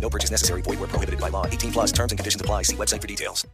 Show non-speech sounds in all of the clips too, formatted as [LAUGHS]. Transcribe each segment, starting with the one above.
No purchase necessary. Void where prohibited by law. 18 plus terms and conditions apply. See website for details.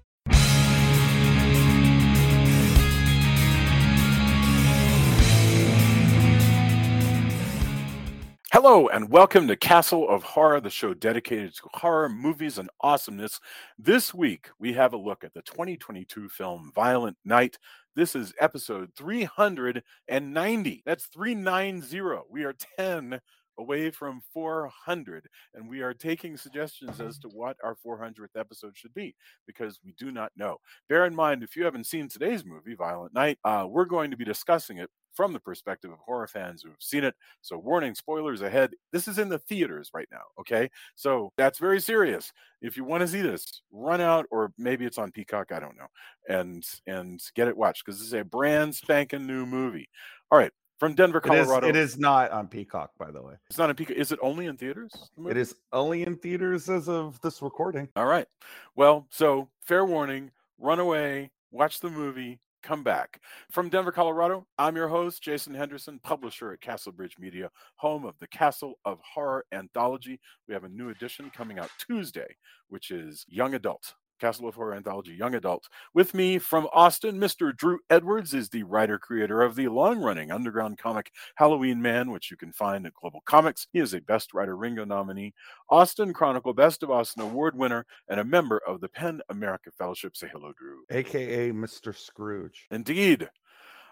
Hello and welcome to Castle of Horror, the show dedicated to horror movies and awesomeness. This week we have a look at the 2022 film Violent Night. This is episode 390. That's 390. We are 10 away from 400 and we are taking suggestions as to what our 400th episode should be because we do not know. Bear in mind if you haven't seen today's movie violent night uh, we're going to be discussing it from the perspective of horror fans who have seen it. So warning spoilers ahead this is in the theaters right now okay? So that's very serious. If you want to see this run out or maybe it's on peacock i don't know and and get it watched because this is a brand spanking new movie. All right from Denver, Colorado. It is, it is not on Peacock, by the way. It's not on Peacock. Is it only in theaters? It is only in theaters as of this recording. All right. Well, so fair warning run away, watch the movie, come back. From Denver, Colorado, I'm your host, Jason Henderson, publisher at Castle Bridge Media, home of the Castle of Horror anthology. We have a new edition coming out Tuesday, which is Young Adult. Castle of Horror Anthology Young Adult. With me from Austin, Mr. Drew Edwards is the writer creator of the long running underground comic Halloween Man, which you can find at GlobalComix. He is a Best Writer Ringo nominee, Austin Chronicle Best of Austin Award winner, and a member of the PEN America Fellowship. Say hello, Drew. AKA Mr. Scrooge. Indeed.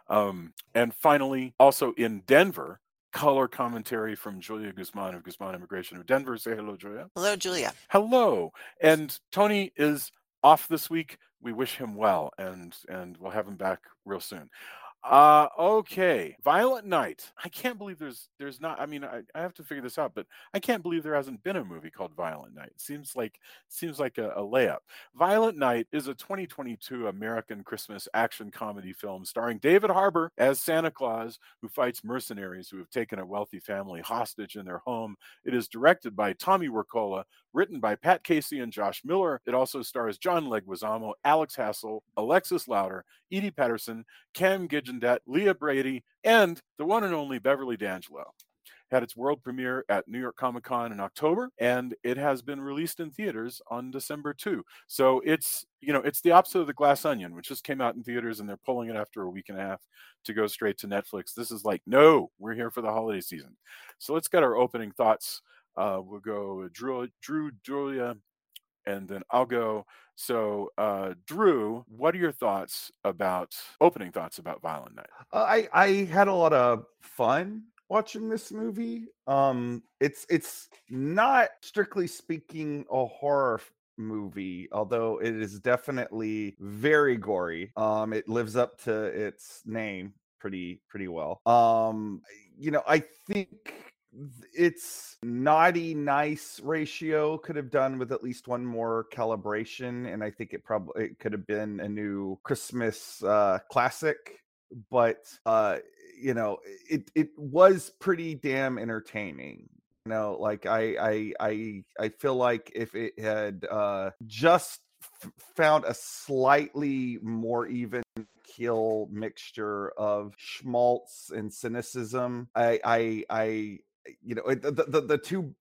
Um, and finally, also in Denver, color commentary from Julia Guzman of Guzman Immigration of Denver. Say hello, Julia. Hello, Julia. Hello. And Tony is off this week. We wish him well, and and we'll have him back real soon. Uh okay. Violent Night. I can't believe there's there's not I mean I, I have to figure this out, but I can't believe there hasn't been a movie called Violent Night. Seems like seems like a, a layup. Violent Night is a 2022 American Christmas action comedy film starring David Harbour as Santa Claus who fights mercenaries who have taken a wealthy family hostage in their home. It is directed by Tommy Wirkola, written by Pat Casey and Josh Miller. It also stars John Leguizamo, Alex Hassel, Alexis Louder, Edie Patterson, Cam Gigandet, Leah Brady, and the one and only Beverly D'Angelo. Had its world premiere at New York Comic Con in October, and it has been released in theaters on December 2. So it's you know it's the opposite of the Glass Onion, which just came out in theaters and they're pulling it after a week and a half to go straight to Netflix. This is like, no, we're here for the holiday season. So let's get our opening thoughts. Uh, we'll go Drew, Drew, Julia, and then I'll go. So, uh, Drew, what are your thoughts about opening thoughts about Violent Night? Uh, I I had a lot of fun watching this movie. Um, it's it's not strictly speaking a horror movie, although it is definitely very gory. Um, it lives up to its name pretty pretty well. Um, you know, I think its naughty nice ratio could have done with at least one more calibration and i think it probably it could have been a new christmas uh classic but uh you know it it was pretty damn entertaining you know like i i i i feel like if it had uh just found a slightly more even keel mixture of schmaltz and cynicism. I, I, I, you know, the, the the two.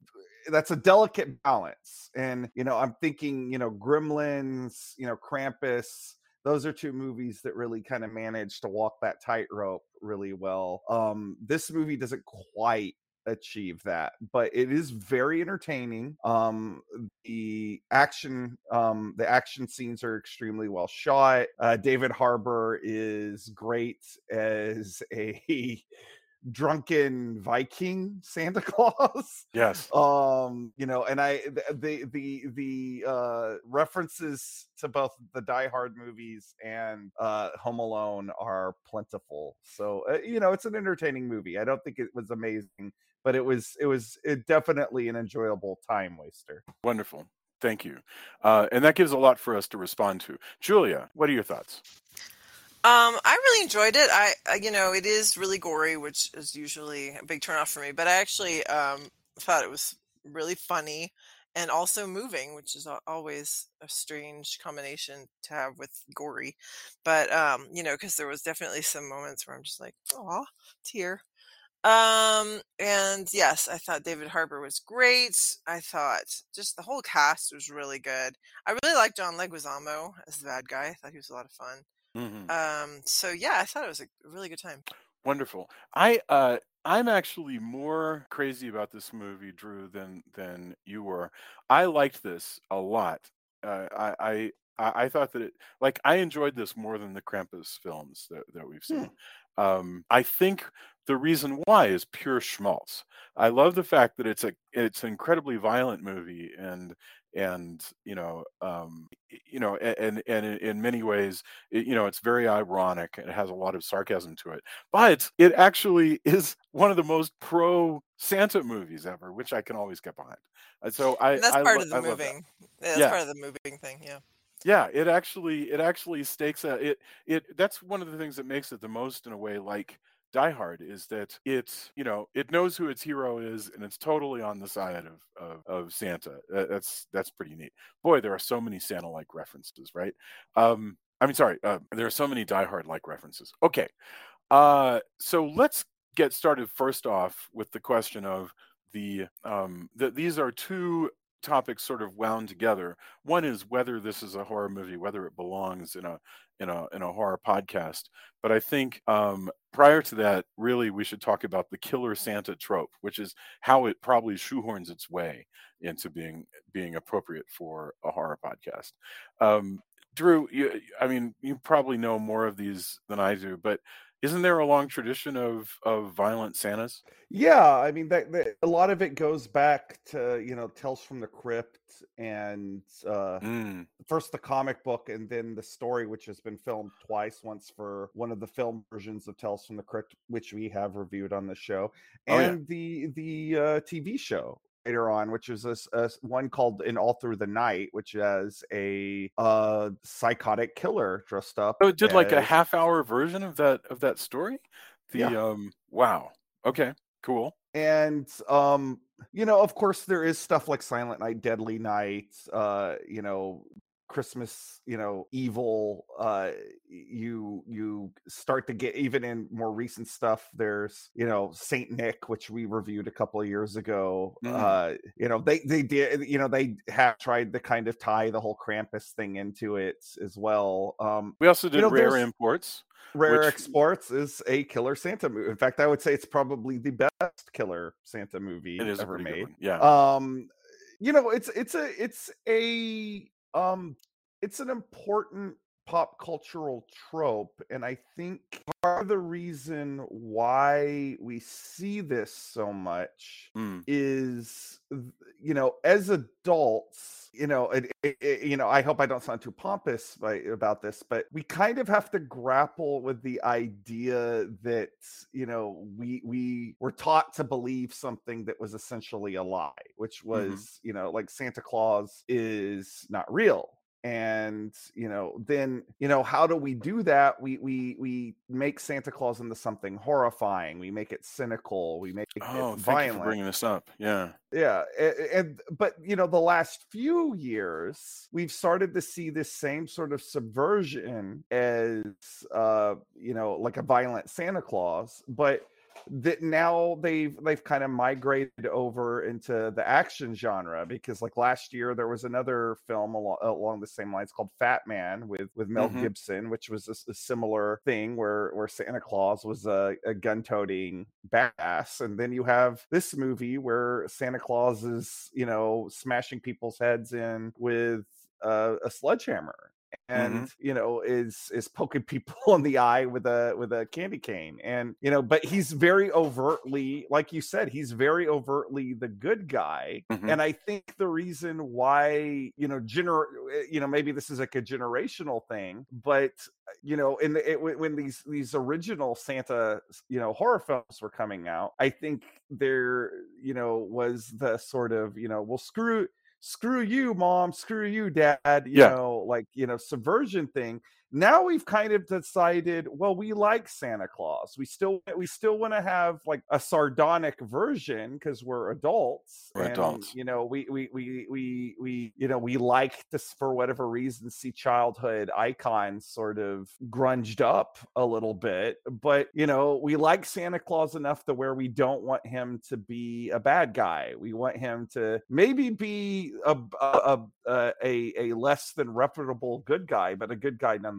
That's a delicate balance, and you know, I'm thinking, you know, Gremlins, you know, Krampus. Those are two movies that really kind of managed to walk that tightrope really well. Um, this movie doesn't quite achieve that but it is very entertaining um the action um the action scenes are extremely well shot uh david harbor is great as a [LAUGHS] drunken viking santa [LAUGHS] claus Yes. um you know and i the the the uh references to both the die hard movies and uh home alone are plentiful so uh, you know it's an entertaining movie i don't think it was amazing but it was it was it definitely an enjoyable time waster Wonderful. Thank you. Uh, and that gives a lot for us to respond to. Julia, what are your thoughts? Um, I really enjoyed it. I, you know, it is really gory, which is usually a big turnoff for me. But I actually um, thought it was really funny and also moving, which is always a strange combination to have with gory. But um, you know, because there was definitely some moments where I'm just like, "Aw, tear." Um, and yes, I thought David Harbour was great. I thought just the whole cast was really good. I really liked John Leguizamo as the bad guy. I thought he was a lot of fun. Mhm. Um, so yeah, I thought it was a really good time. Wonderful. I uh I'm actually more crazy about this movie, Drew, than than you were. I liked this a lot. Uh, I I I I thought that it like I enjoyed this more than the Krampus films that that we've seen. Um, I think the reason why is pure schmaltz. I love the fact that it's a it's an incredibly violent movie and and you know um you know and and in many ways it, you know it's very ironic and it has a lot of sarcasm to it but it actually [LAUGHS] is one of the most pro Santa movies ever, which I can always get behind. And so I, And that's I part lo- of the I that. moving. Yeah, that's Yeah. part of the moving thing. Yeah. Yeah, it actually it actually stakes a it it that's one of the things that makes it the most in a way like Die Hard is that it's you know it knows who its hero is and it's totally on the side of of, of Santa. That's that's pretty neat. Boy, there are so many Santa like references, right? Um, I mean, sorry, uh, there are so many Die Hard like references. Okay, uh, so let's get started first off with the question of the um the, these are two topics sort of wound together. One is whether this is a horror movie whether it belongs in a in a in a horror podcast but i think um prior to that really we should talk about the killer santa trope which is how it probably shoehorns its way into being being appropriate for a horror podcast. Um drew you, i mean you probably know more of these than i do but isn't there a long tradition of of violent santas Yeah, I mean that, that a lot of it goes back to you know Tales from the Crypt and uh, Mm, first the comic book and then the story, which has been filmed twice. Once for one of the film versions of Tales from the Crypt, which we have reviewed on the show, Oh, yeah. and the the uh, TV show later on, which is a, a s- one called "In All Through the Night," which has a uh, psychotic killer dressed up. so it did like a half hour version of that of that story the Yeah. um wow okay cool and um you know of course there is stuff like silent night deadly night uh you know christmas you know evil uh you you start to get even in more recent stuff there's you know saint nick which we reviewed a couple of years ago Mm. uh you know they they did you know they have tried to kind of tie the whole krampus thing into it as well um we also did know, rare imports Rare Which- Exports is a killer Santa movie. In fact, I would say it's probably the best killer Santa movie it is ever made. yeah Um, you know, it's it's a it's a um it's an important pop cultural trope, and I think part of the reason why we see this so much Mm, is you know as adults you know it, it, it- you know i hope i don't sound too pompous by, about this but we kind of have to grapple with the idea that you know we we were taught to believe something that was essentially a lie which mm-hmm. was you know like santa claus is not real and you know then you know how do we do that we we we make santa claus into something horrifying we make it cynical we make Oh, it violent for bringing this up. Yeah. yeah a- and, but you know the last few years we've started to see this same sort of subversion as uh you know like a violent santa claus but that now they've they've kind of migrated over into the action genre because like last year there was another film along, along the same lines called Fat Man with with Mel Mhm. Gibson which was a similar thing where where Santa Claus was a, a gun-toting badass and then you have this movie where Santa Claus is you know smashing people's heads in with uh, a sledgehammer Mm-hmm. and you know is is poking people [LAUGHS] in the eye with a with a candy cane and you know but he's very overtly like you said he's very overtly the good guy Mhm. and i think the reason why you know gener eh, you know maybe this is like a generational thing but uh, you know in the, it, when these these original santa you know horror films were coming out i think there you know was the sort of you know well screw screw you mom screw you dad you Yeah. know like you know subversion thing now we've kind of decided well we like santa claus. We still we still want to have like a sardonic version because we're adults We're and, adults. you know we we we we we you know we like to for whatever reason see childhood icons sort of grunged up a little bit. But you know we like santa claus enough to where we don't want him to be a bad guy. We want him to maybe be a a a, a, a less than reputable good guy but a good guy nonetheless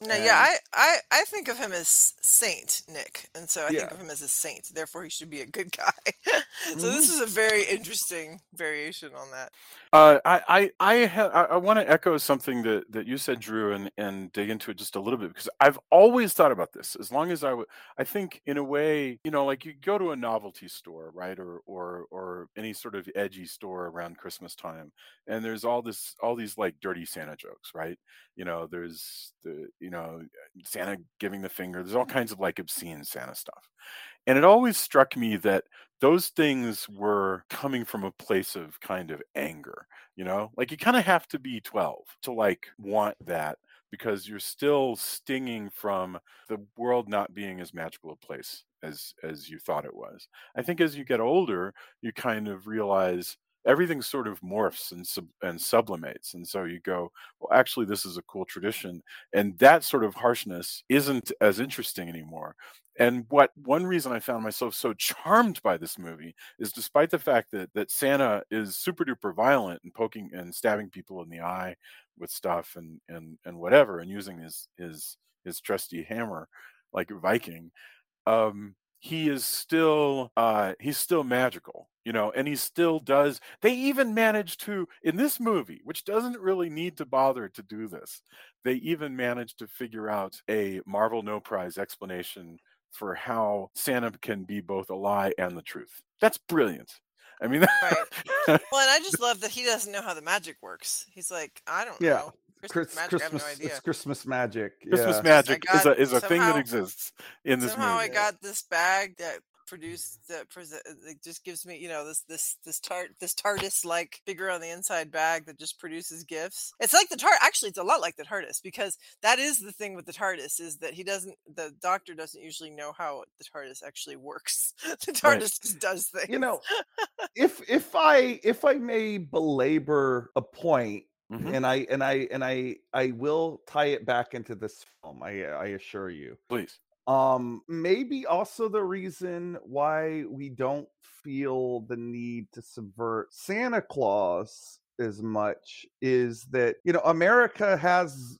No, And- yeah, I, I, I think of him as Saint Nick, and so I Yeah. think of him as a saint. Therefore, he should be a good guy. [LAUGHS] so this Mm-hmm. is a very interesting variation on that. Uh, I I I, ha- I, want to echo something that, that you said, Drew, and, and dig into it just a little bit because I've always thought about this. As long as I would, I think in a way, you know, like you go to a novelty store, right, or or or any sort of edgy store around Christmas time, and there's all this all these like dirty Santa jokes, right? You know, there's the you know Santa giving the finger. There's all kinds of like obscene Santa stuff, and it always struck me that those things were coming from a place of kind of anger you know? Like you kind of have to be 12 to like want that because you're still stinging from the world not being as magical a place as as you thought it was. I think as you get older you kind of realize everything sort of morphs and sub- and sublimates and so you go well actually this is a cool tradition and that sort of harshness isn't as interesting anymore and what one reason I found myself so charmed by this movie is despite the fact that that Santa is super duper violent and poking and stabbing people in the eye with stuff and and and whatever and using his his his trusty hammer like a Viking, um, he is still uh he's still magical you know and he still does they even manage to in this movie which doesn't really need to bother to do this they even manage to figure out a marvel no prize explanation for how santa can be both a lie and the truth that's brilliant i mean [LAUGHS] Right. [LAUGHS] Well, and I just love that he doesn't know how the magic works. He's like, I don't Yeah. know. Chris, Christmas magic, Christmas, no it's Christmas magic. christmas yeah. magic is a is a thing that exists in this Somehow movie I got this bag that produced that pres- it just gives me you know this this this tart this TARDIS like figure on the inside bag that just produces gifts. It's like the tart actually it's a lot like the TARDIS because that is the thing with the TARDIS is that he doesn't the doctor doesn't usually know how the TARDIS actually works. [LAUGHS] the TARDIS Right. just does things. you know [LAUGHS] if if i if i may belabor a point Mhm. and i and i and i i will tie it back into this film i i assure you please um maybe also the reason why we don't feel the need to subvert santa claus as much is that you know america has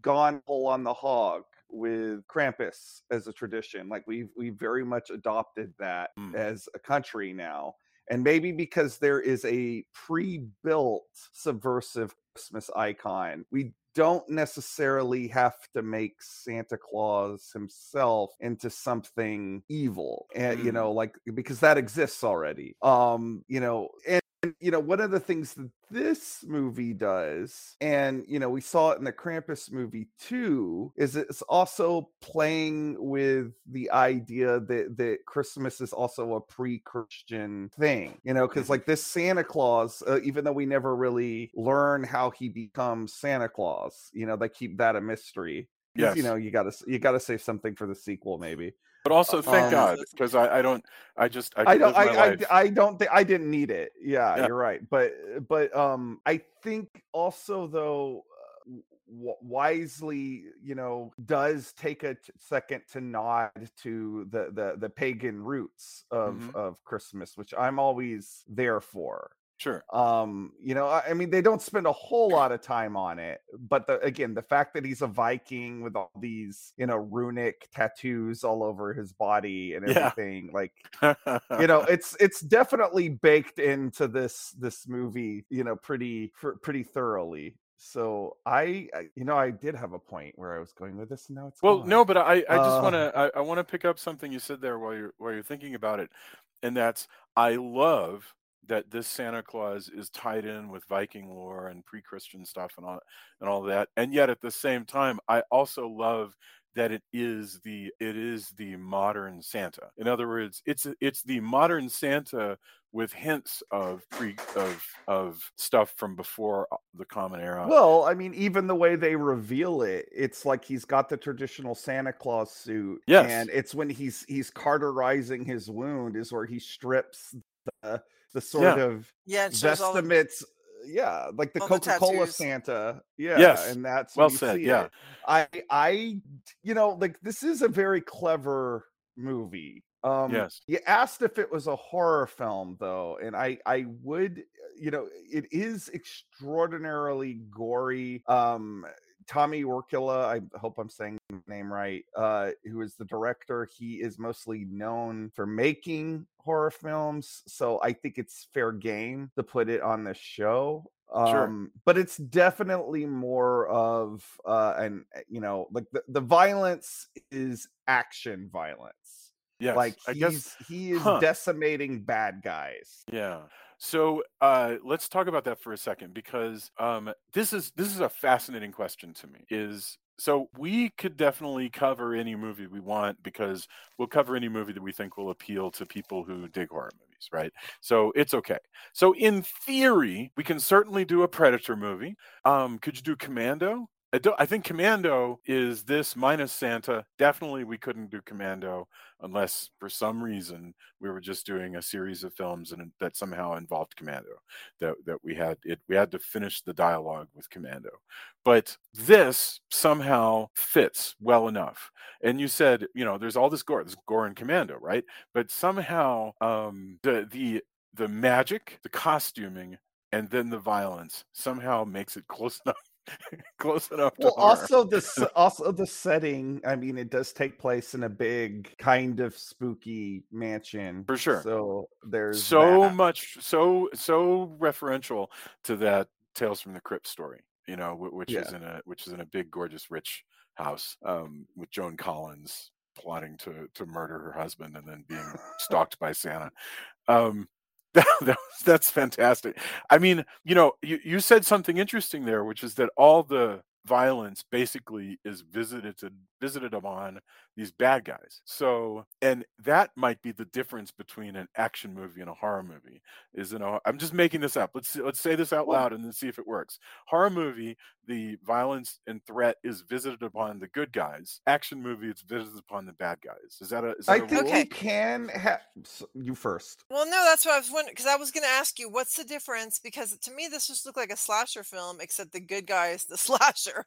gone full on the hog with krampus as a tradition like we've we very much adopted that Mm. as a country now and maybe because there is a pre-built subversive christmas icon we don't necessarily have to make Santa Claus himself into something evil. And you Mm. know, like because that exists already. Um, you know, and and you know one of the things that this movie does and you know we saw it in the krampus movie too is it's also playing with the idea that that christmas is also a pre-christian thing you know because like this santa claus uh, even though we never really learn how he becomes santa claus you know they keep that a mystery. Yes. you know you gotta you gotta save something for the sequel maybe But also, thank Um, God, because I, I don't, I just, I, I don't. I, I. I don't think I didn't need it. Yeah, Yeah. you're right. But but um, I think also though, uh, w- wisely, you know, does take a t- second to nod to the the the pagan roots of Mhm. of Christmas, which I'm always there for. Sure. Um, you know, I, I mean, they don't spend a whole lot of time on it, but the again, the fact that he's a Viking with all these, you know, runic tattoos all over his body and Yeah. everything, like you know [LAUGHS] it's it's definitely baked into this this movie you know pretty pretty thoroughly so I, I you know i did have a point where i was going with this and now it's Well, gone. no, but I, I just Uh, want to, I, I want to pick up something you said there while you're, while you're thinking about it, and that's, I love that this Santa Claus is tied in with Viking lore and pre-Christian stuff and all, and all that, and yet at the same time, I also love that it is the, it is the modern Santa. In other words, it's, it's the modern Santa with hints of pre, of, of stuff from before uh, the Common Era. well i mean even the way they reveal it it's like he's got the traditional santa claus suit Yes. and it's when he's he's cauterizing his wound is where he strips the the sort Yeah. of Yeah, it shows vestments yeah like the coca-cola santa yeah Yes. and that's Well you said, see yeah. it. i i you know like this is a very clever movie um Yes. you asked if it was a horror film though and i i would you know it is extraordinarily gory um Tommy Wirkola, I hope I'm saying his name right, uh, who is the director. He is mostly known for making horror films, so I think it's fair game to put it on the show. Sure. Um, but it's definitely more of uh and you know, like the, the violence is action violence. Yes. Like I he's guess he is huh. decimating bad guys. Yeah. So uh, let's talk about that for a second because um, this is this is a fascinating question to me. Is so we could definitely cover any movie we want because we'll cover any movie that we think will appeal to people who dig horror movies, right? So it's okay. So in theory, we can certainly do a Predator movie. Um, could you do Commando? I, I think Commando is this minus Santa. Definitely, we couldn't do Commando unless, for some reason, we were just doing a series of films and that somehow involved Commando. That that we had it. We had to finish the dialogue with Commando, but this somehow fits well enough. And you said, you know, there's all this gore, this gore in Commando, right? But somehow, um, the the the magic, the costuming, and then the violence somehow makes it [LAUGHS] close enough [LAUGHS] close enough to Well, also the [LAUGHS] also the setting. I mean, it does take place in a big kind of spooky mansion For sure. So there's so that. much so so referential to that tales from the crypt story you know wh- which is in a which is in a big gorgeous rich house um with joan collins plotting to to murder her husband and then being stalked by santa um [LAUGHS] that, that, that's fantastic. I mean you know you, you said something interesting there which is that all the violence basically is visited to visited upon these bad guys so and that might be the difference between an action movie and a horror movie is in a i'm just making this up let's let's say this out loud and then see if it works horror movie the violence and threat is visited upon the good guys action movie it's visited upon the bad guys is that a is that I a think rule? Okay. can have you first. Well, no, that's what I was wondering because I was going to ask you what's the difference because to me this just looked like a slasher film except the good guy is the [LAUGHS] slasher.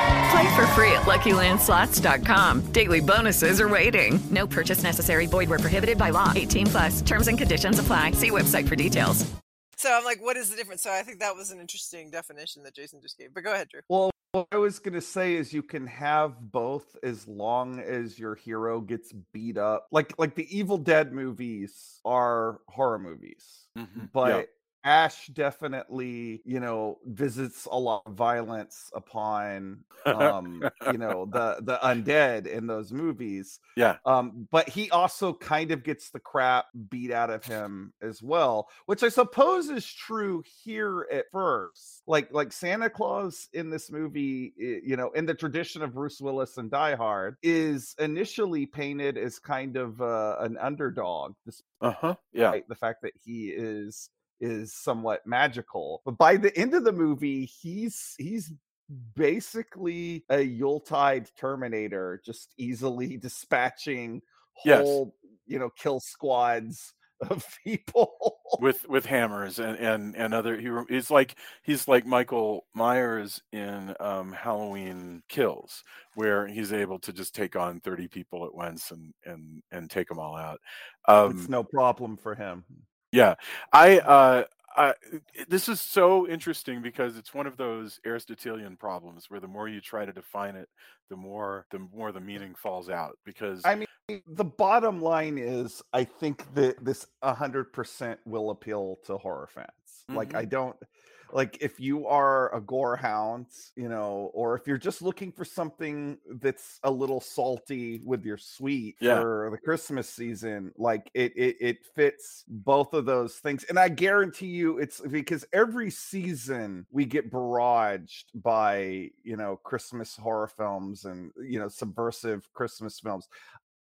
Play for free at LuckyLandSlots.com. Daily bonuses are waiting. No purchase necessary. Void where prohibited by law. 18 plus. Terms and conditions apply. See website for details. So I'm like, what is the difference? So I think that was an interesting definition that Jason just gave. But go ahead, Drew. Well, what I was going to say is you can have both as long as your hero gets beat up. Like like the Evil Dead movies are horror movies. Mhm. But Yeah. Ash definitely, you know, visits a lot of violence upon um, you know, [LAUGHS] the the undead in those movies. Yeah. Um, but he also kind of gets the crap beat out of him as well, which I suppose is true here at first. Like like Santa Claus in this movie, you know, in the tradition of Bruce Willis and Die Hard, is initially painted as kind of uh, an underdog, Uh huh. Yeah. the fact that he is is somewhat magical. But by the end of the movie, he's he's basically a Yuletide Terminator, just easily [LAUGHS] dispatching Yes. whole, you know, kill squads [LAUGHS] of people. with with hammers and and and other he he's like he's like Michael Myers in um Halloween Kills where he's able to just take on 30 people at once and and and take them all out um it's no problem for him. Yeah i uh I, this is so interesting because it's one of those Aristotelian problems where the more you try to define it, the more the more the meaning falls out. Because I mean, the bottom line is, I think that this 100% will appeal to horror fans. Like, Mhm. I don't like if you are a gore hound, you know, or if you're just looking for something that's a little salty with your sweet Yeah. for the Christmas season, like it, it it fits both of those things. And I guarantee you, it's because every season we get barraged by you know Christmas horror films and you know subversive Christmas films.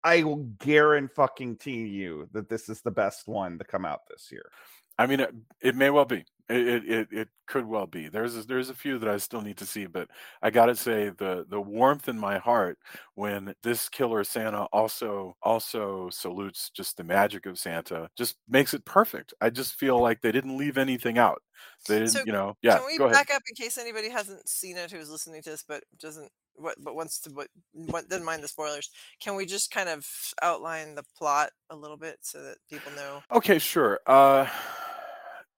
I will guarantee you that this is the best one to come out this year. I mean, it, it may well be. It, it it could well be. There's a, there's a few that I still need to see, but I gotta say the the warmth in my heart when this killer Santa also also salutes just the magic of Santa just makes it perfect. I just feel like they didn't leave anything out. They didn't, So you know. Yeah, Can we go ahead. back up in case anybody hasn't seen it who's listening to this but doesn't what but wants to but what doesn't mind the spoilers? Can we just kind of outline the plot a little bit so that people know? Okay, sure. Uh,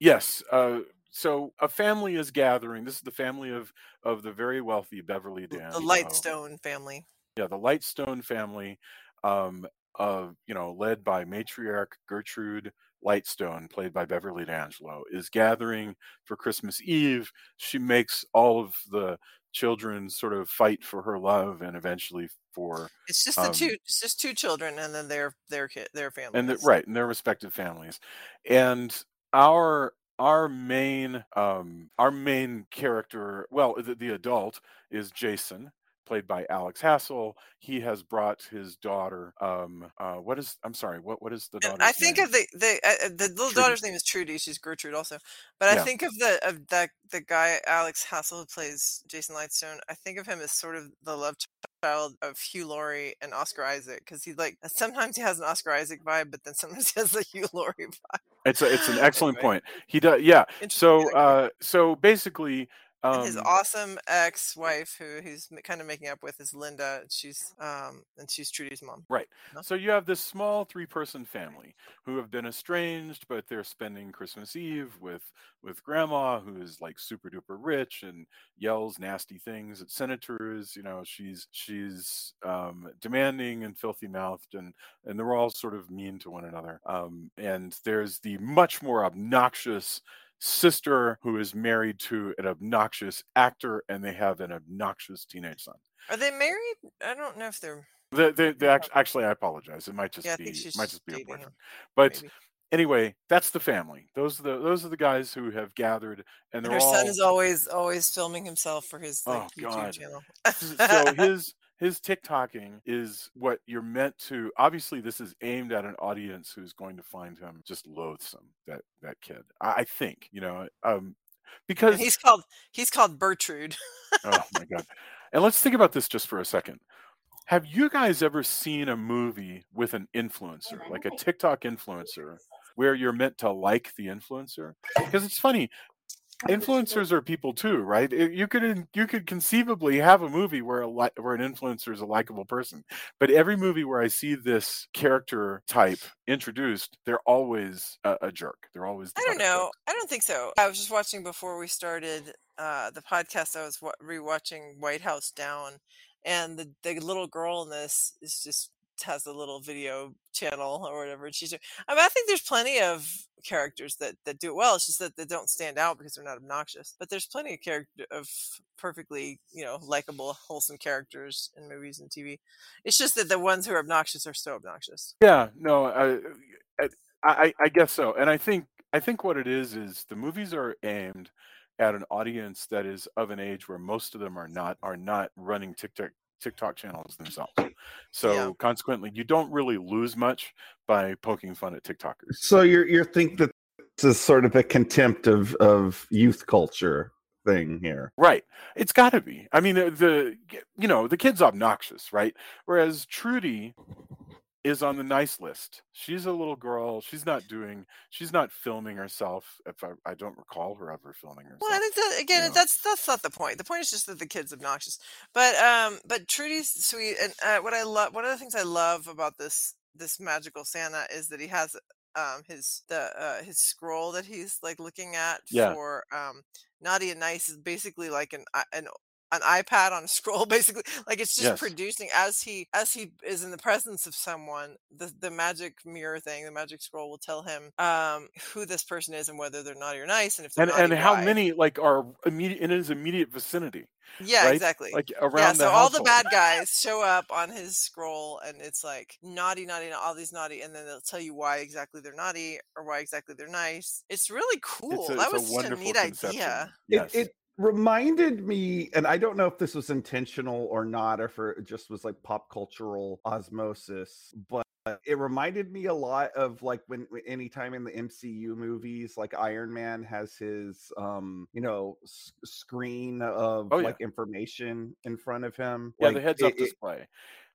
yes. Uh, so a family is gathering. This is the family of of the very wealthy Beverly Dan. The D'Angelo. Lightstone family. yeah, the Lightstone family, um, of you know, led by matriarch Gertrude Lightstone, played by Beverly D'Angelo, is gathering for Christmas Eve. She makes all of the children sort of fight for her love and eventually for It's just the um, two it's just two children and then their their kid their family. and the, right and their respective families and our our main um our main character well the, the adult is jason played by alex hassel he has brought his daughter um uh what is i'm sorry what what is the daughter's I think name? of the the uh, uh, the little Trudy. daughter's name is Trudy. She's Gertrude also, but I Yeah. think of the of that the guy Alex Hassel who plays Jason Lightstone. I think of him as sort of the love child of Hugh Laurie and Oscar Isaac because he like sometimes he has an Oscar Isaac vibe, but then sometimes [LAUGHS] he has a Hugh Laurie [LAUGHS] vibe. It's a, it's an [LAUGHS] excellent Anyway. point. He does yeah. So uh so basically um and his awesome ex-wife who he's kind of making up with is Linda. and She's um and she's Trudy's mom. Right. No? So you have this small three-person family who have been estranged, but they're spending Christmas Eve with with grandma, who is like super duper rich and yells nasty things at senators. You know, she's she's um, demanding and filthy mouthed, and and they're all sort of mean to one another. Um, and there's the much more obnoxious sister who is married to an obnoxious actor, and they have an obnoxious teenage son. Are they married? I don't know if they're. The, the, the act- actually, I apologize. It might just Yeah, be might just be a boyfriend. But maybe. anyway, that's the family. Those are the those are the guys who have gathered, and her all. son is always always filming himself for his like Oh, YouTube God. channel. so his his TikToking is what you're meant to. Obviously, this is aimed at an audience who's going to find him just loathsome. That that kid, I, I think, you know, um, because And he's called he's called Bertrude. oh my god. And let's think about this just for a second. Have you guys ever seen a movie with an influencer, like a TikTok influencer, where you're meant to like the influencer? Because it's funny, influencers are people too, right? You could you could conceivably have a movie where a li- where an influencer is a likable person, but every movie where I see this character type introduced, they're always a, a jerk. They're always the I don't know. I don't think so. I was just watching before we started uh, the podcast. I was wa- rewatching White House Down, and the the little girl in this is just has a little video channel or whatever. She's. I mean, I think there's plenty of characters that that do it well. It's just that they don't stand out because they're not obnoxious. But there's plenty of character of perfectly you know likable, wholesome characters in movies and TV. It's just that the ones who are obnoxious are so obnoxious. Yeah, no, I, I, I guess so. And I think, I think what it is is the movies are aimed at an audience that is of an age where most of them are not are not running TikTok TikTok channels themselves. So consequently, you don't really lose much by poking fun at TikTokers. So you're you think that this is sort of a contempt of of youth culture thing here. Right. It's got to be. I mean, the, the you know the kid's obnoxious, right? Whereas Trudy is on the nice list. She's a little girl. She's not doing. She's not filming herself. If I, I don't recall her ever filming herself. Well, I think that again, that's that's not the point. The point is just that the kid's obnoxious. But um, but Trudy's sweet, and uh, what I love, one of the things I love about this this magical Santa is that he has um his the uh his scroll that he's like looking at Yeah. for um naughty and nice is basically like an an an iPad on a scroll [LAUGHS] basically like it's just Yes. producing as he as he is in the presence of someone the the magic mirror thing the magic scroll will tell him um who this person is and whether they're naughty or nice and if they're and naughty, and how why. many like are immediate in his immediate vicinity? Yeah, right? exactly. Like around yeah, the so all the bad guys show up on his scroll, and it's like naughty, naughty, na- all these naughty, and then they'll tell you why exactly they're naughty or why exactly they're nice. It's really cool. a- that it's a was such a wonderful neat conception. idea. It, it reminded me, and I don't know if this was intentional or not, or if it just was like pop cultural osmosis, but it reminded me a lot of like when anytime in the MCU movies, like Iron Man has his, um, you know, s- screen of Oh, yeah. like information in front of him. Yeah, like, the heads up it- display.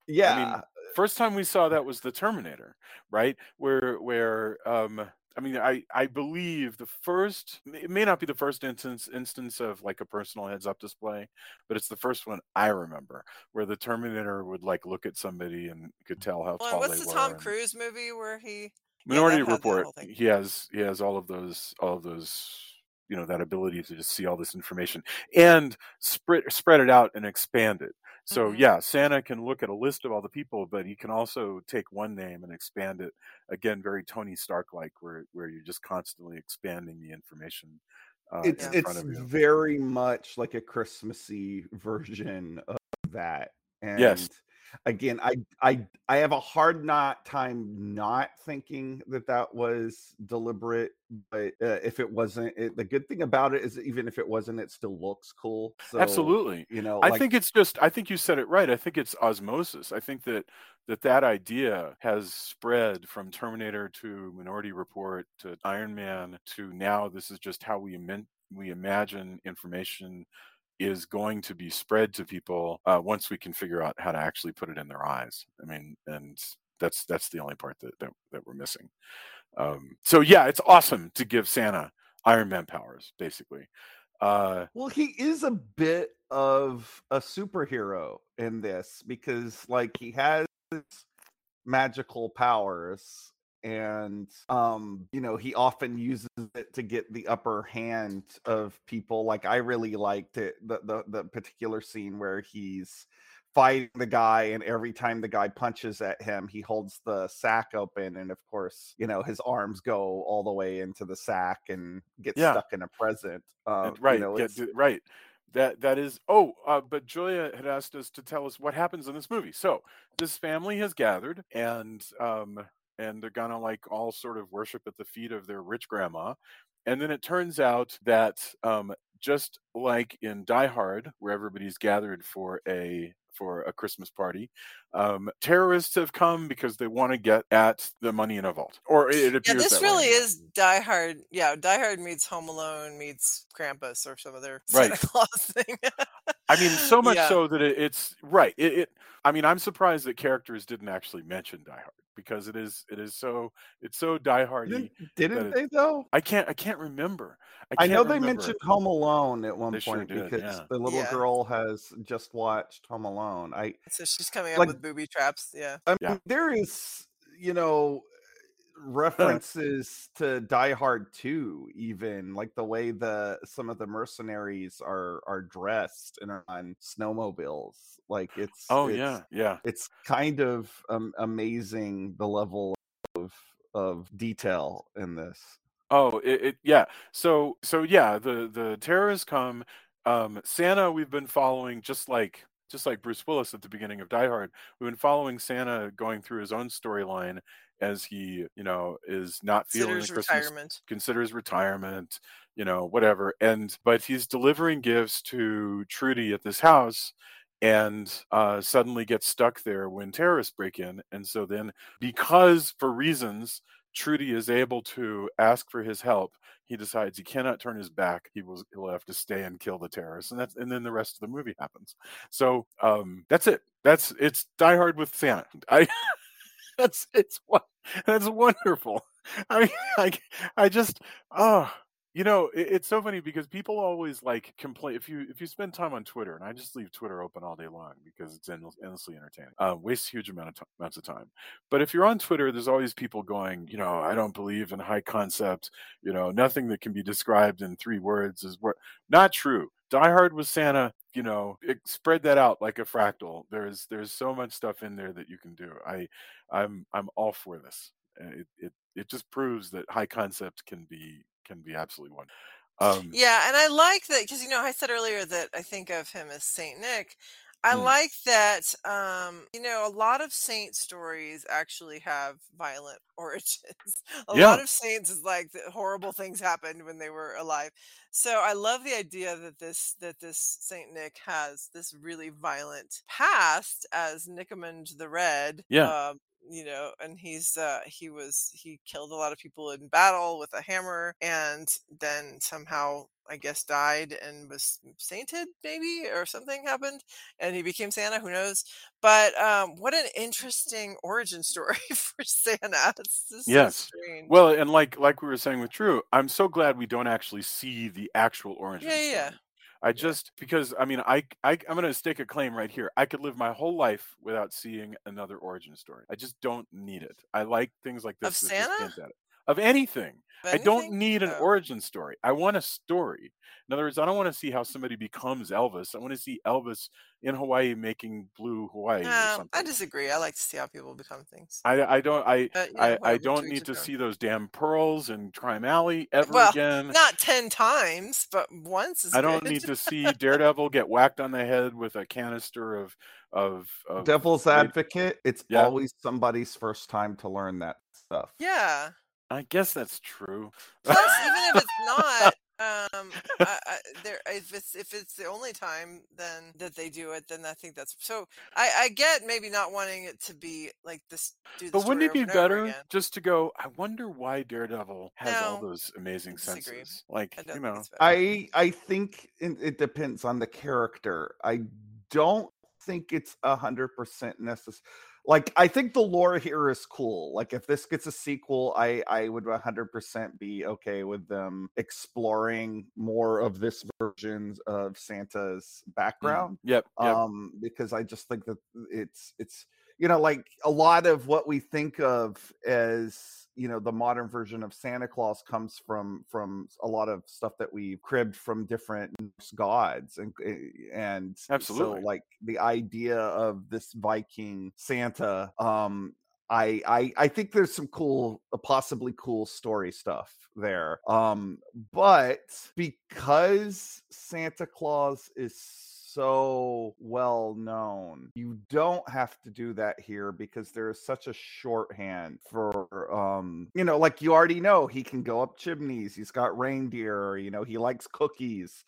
yeah, I mean, first time we saw that was the Terminator, right? Where where um I mean I I believe the first it may not be the first instance instance of like a personal heads up display, but it's the first one I remember where the Terminator would like look at somebody and could mm. tell how Well, tall what's they the were. Tom and- Cruise movie where he? Minority that Report. He has he has all of those all of those you know that ability to just see all this information and spread spread it out and expand it. So Mm-hmm. yeah, Santa can look at a list of all the people, but he can also take one name and expand it. Again, very Tony Stark like, where where you're just constantly expanding the information. Uh, it's in it's front of you. very much like a Christmassy version of that. And Yes. Again, I I I have a hard not time not thinking that that was deliberate. But uh, if it wasn't, it, the good thing about it is even if it wasn't, it still looks cool. So Absolutely. you know, I like, think it's just I think you said it right. I think it's osmosis. I think that that that idea has spread from Terminator to Minority Report to Iron Man to now this is just how we imen- we imagine information is going to be spread to people uh, once we can figure out how to actually put it in their eyes. I mean, and that's that's the only part that that, that we're missing. Um, so yeah, it's awesome to give Santa Iron Man powers, basically. Uh, Well, he is a bit of a superhero in this because, like, he has magical powers, and um, you know, he often uses it to get the upper hand of people. Like, I really liked it the the, the particular scene where he's fighting the guy and every time the guy punches at him he holds the sack open and of course you know his arms go all the way into the sack and get Yeah. stuck in a present uh, right, you know, it's- right. That that is. Oh, uh, but Julia had asked us to tell us what happens in this movie. So this family has gathered, and um, and they're gonna like all sort of worship at the feet of their rich grandma, and then it turns out that um, just like in Die Hard, where everybody's gathered for a for a Christmas party, um, terrorists have come because they want to get at the money in a vault, or it, it appears Yeah, this way really anyway. is Die Hard. Yeah, Die Hard meets Home Alone meets Krampus or some other [LAUGHS] Right. Santa Claus thing. I mean, so [LAUGHS] much Yeah. so that it, it's right. It, it. I mean, I'm surprised that characters didn't actually mention Die Hard because it is. It is so. It's so Die Hardy. didn't, didn't they though I can't. I can't remember. I, I, know can't they remember. mentioned Home Alone at one They point did, because yeah. the little Yeah. girl has just watched Home Alone. I so she's coming up Like- with booby traps. Yeah. I mean, Yeah. there is, you know, references to Die Hard 2, even like the way the some of the mercenaries are are dressed and are on snowmobiles. Like it's Oh it's, yeah, yeah. it's kind of um, amazing the level of of detail in this. Oh, it, it yeah. So so yeah, the the terrorists come. Um, Santa, we've been following just like just like Bruce Willis at the beginning of Die Hard. We've been following Santa going through his own storyline as he, you know, is not feeling the Considers Christmas retirement. considers retirement, you know, whatever. And but he's delivering gifts to Trudy at this house and uh, suddenly gets stuck there when terrorists break in. And so then, because for reasons, Trudy is able to ask for his help. He decides he cannot turn his back. He will he'll have to stay and kill the terrorists, and that's and then the rest of the movie happens. So um, that's it. That's it's Die Hard with Santa. [LAUGHS] I that's it's that's wonderful. I mean, [LAUGHS] like I just oh you know it, it's so funny because people always like complain if you if you spend time on Twitter and I just leave Twitter open all day long because it's endless, endlessly entertaining. Uh, wastes huge amount of t- amounts of time. But if you're on Twitter, there's always people going, you know, I don't believe in high concept. You know, nothing that can be described in three words is what not true. Die Hard with Santa, you know, it, spread that out like a fractal. There's there's so much stuff in there that you can do. I I'm I'm all for this. It it it just proves that high concept can be can be absolutely wonderful. Um, Yeah, and I like that because you know I said earlier that I think of him as Saint Nick. I Mm. like that um, you know a lot of saint stories actually have violent [LAUGHS] origins. a Yeah. lot of saints is like the horrible things happened when they were alive. So I love the idea that this that this Saint Nick has this really violent past as Nicomund the Red. Yeah. Um, you know and he's uh he was he killed a lot of people in battle with a hammer and then somehow i guess died and was sainted maybe or something happened and he became santa who knows but um what an interesting origin [LAUGHS] story for santa so Yes. strange Well, and like like we were saying with Drew, I'm so glad we don't actually see the actual origin Yeah, yeah. I just because I mean I I I'm going to stake a claim right here. I could live my whole life without seeing another origin story. I just don't need it. I like things like Of this just Santa? Hint at it. Of anything. Of I don't need an Oh. origin story. I want a story. In other words, I don't want to see how somebody becomes Elvis. I want to see Elvis in Hawaii making blue Hawaii or no, i disagree i like to see how people become things I, I don't I But, you know, I, I don't need to his see those damn pearls in Crime Alley ever well again. not 10 times but once is I don't good. need to [LAUGHS] see Daredevil get whacked on the head with a canister of of, of Devil's advocate, it's Yeah. always somebody's first time to learn that stuff. yeah I guess that's true. Plus, even if it's not, [LAUGHS] um, I, I, there if it's if it's the only time then that they do it, then I think that's so. I, I get maybe not wanting it to be like this. Do the But wouldn't it be over and over better just to go? I wonder why Daredevil has all those amazing senses. Like I you know. I I think it, it depends on the character. I don't think it's a hundred percent necessary. Like I think the lore here is cool. Like if this gets a sequel, I I would hundred percent be okay with them exploring more of this version of Santa's Mm. background. Yep. Yep. Um, because I just think that it's it's you know, like a lot of what we think of as you know the modern version of santa claus comes from from a lot of stuff that we cribbed from different gods and eh, and Absolutely. so like the idea of this viking santa um I, I I think there's some cool, uh, possibly cool story stuff there. Um, but because Santa Claus is so well known, you don't have to do that here because there is such a shorthand for um, you know, like you already know he can go up chimneys, he's got reindeer, you know, he likes cookies.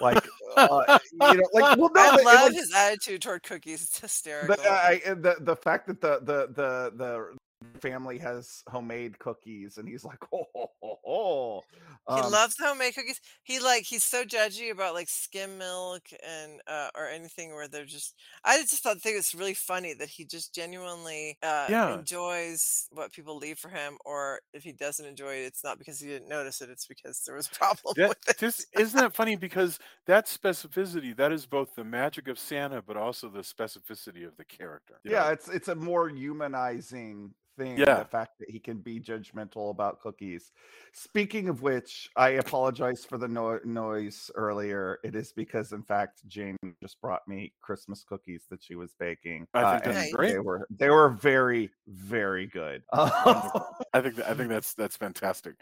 Like uh, you know, like well, [LAUGHS] no, I love like, his attitude toward cookies. It's hysterical. the, I, I- the the fact that the the the the family has homemade cookies and he's like [LAUGHS] oh, oh, oh. he Um, loves homemade cookies. He like he's so judgy about like skim milk and uh, or anything where they're just. I just thought think it's really funny that he just genuinely uh, Yeah. enjoys what people leave for him, or if he doesn't enjoy it, it's not because he didn't notice it; it's because there was a [LAUGHS] problem That, with it. just isn't that funny because that specificity that is both the magic of Santa but also the specificity of the character. yeah know? it's it's a more humanizing thing Yeah. the fact that he can be judgmental about cookies speaking of which i [LAUGHS] apologize for the no- noise earlier. It is because in fact jane just brought me christmas cookies that she was baking I think uh, that's great. they were they were very very good. [LAUGHS] I think that, I think that's that's fantastic.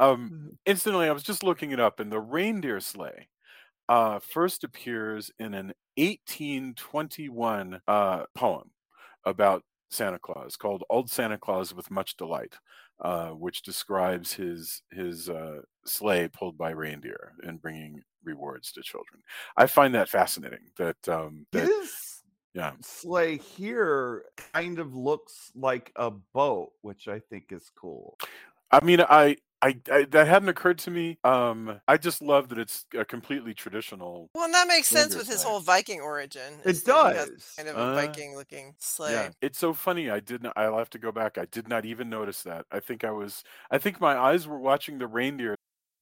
Um, instantly, I was just looking it up, and the reindeer sleigh uh, first appears in an 1821 uh, poem about Santa Claus called "Old Santa Claus with Much Delight," uh, which describes his his uh, sleigh pulled by reindeer and bringing rewards to children. I find that fascinating. That um, that his yeah. sleigh here kind of looks like a boat, which I think is cool. I mean, I, I, I that hadn't occurred to me. Um, I just love that it's a completely traditional. Well, and that makes sense with his sleigh. whole Viking origin. It that he does. kind of a Uh, Viking-looking sleigh. Yeah, it's so funny. I didn't. I'll have to go back. I did not even notice that. I think I was. I think my eyes were watching the reindeer.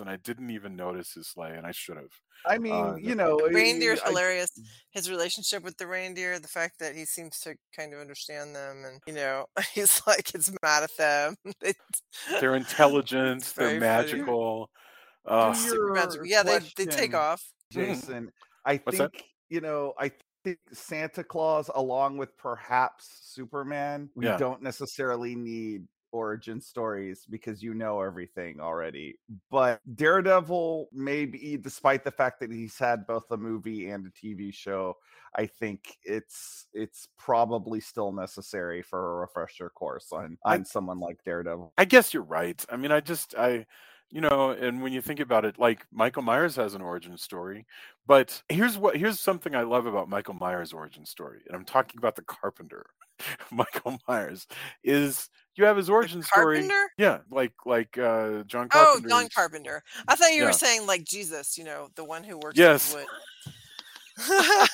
And I didn't even notice his sleigh, and I should have. I mean, Uh, you know, The I- reindeer's I- hilarious. His relationship with the reindeer, the fact that he seems to kind of understand them, and you know, [LAUGHS] he's like he's mad at them. [LAUGHS] They- They're intelligent. They're magical. Uh, Super magical. your Yeah, they they take off. Jason. I What's think that? you know. I think Santa Claus, along with perhaps Superman, we Yeah. don't necessarily need origin stories because you know everything already. But Daredevil, maybe, despite the fact that he's had both a movie and a TV show, I think it's it's probably still necessary for a refresher course on I- on someone like Daredevil. I guess you're right. I mean, I just I you know, and when you think about it, like Michael Myers has an origin story, but here's what here's something I love about Michael Myers' origin story, and I'm talking about the Carpenter. [LAUGHS] Michael Myers is you have his origin story. Carpenter? Yeah, like like uh John Carpenter. Oh, John Carpenter. I thought you Yeah. were saying like Jesus, you know, the one who works Yes. with wood. [LAUGHS]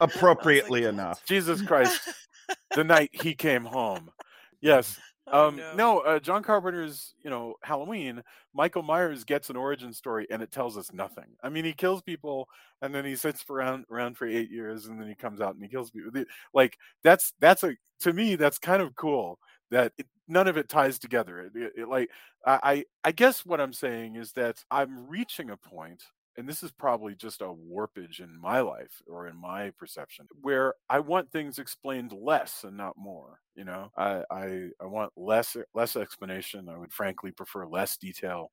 Appropriately enough. Jesus Christ, the night he came home. Yes. Oh, Um, no. no, uh, John Carpenter's, you know, Halloween, Michael Myers gets an origin story and it tells us nothing. I mean, he kills people and then he sits for around around for eight years and then he comes out and he kills people. Like that's that's a to me that's kind of cool that it, none of it ties together. It, it- it, like I I I guess what I'm saying is that I'm reaching a point and this is probably just a warpage in my life or in my perception, where I want things explained less and not more. You know, I I, I want less less explanation. I would frankly prefer less detail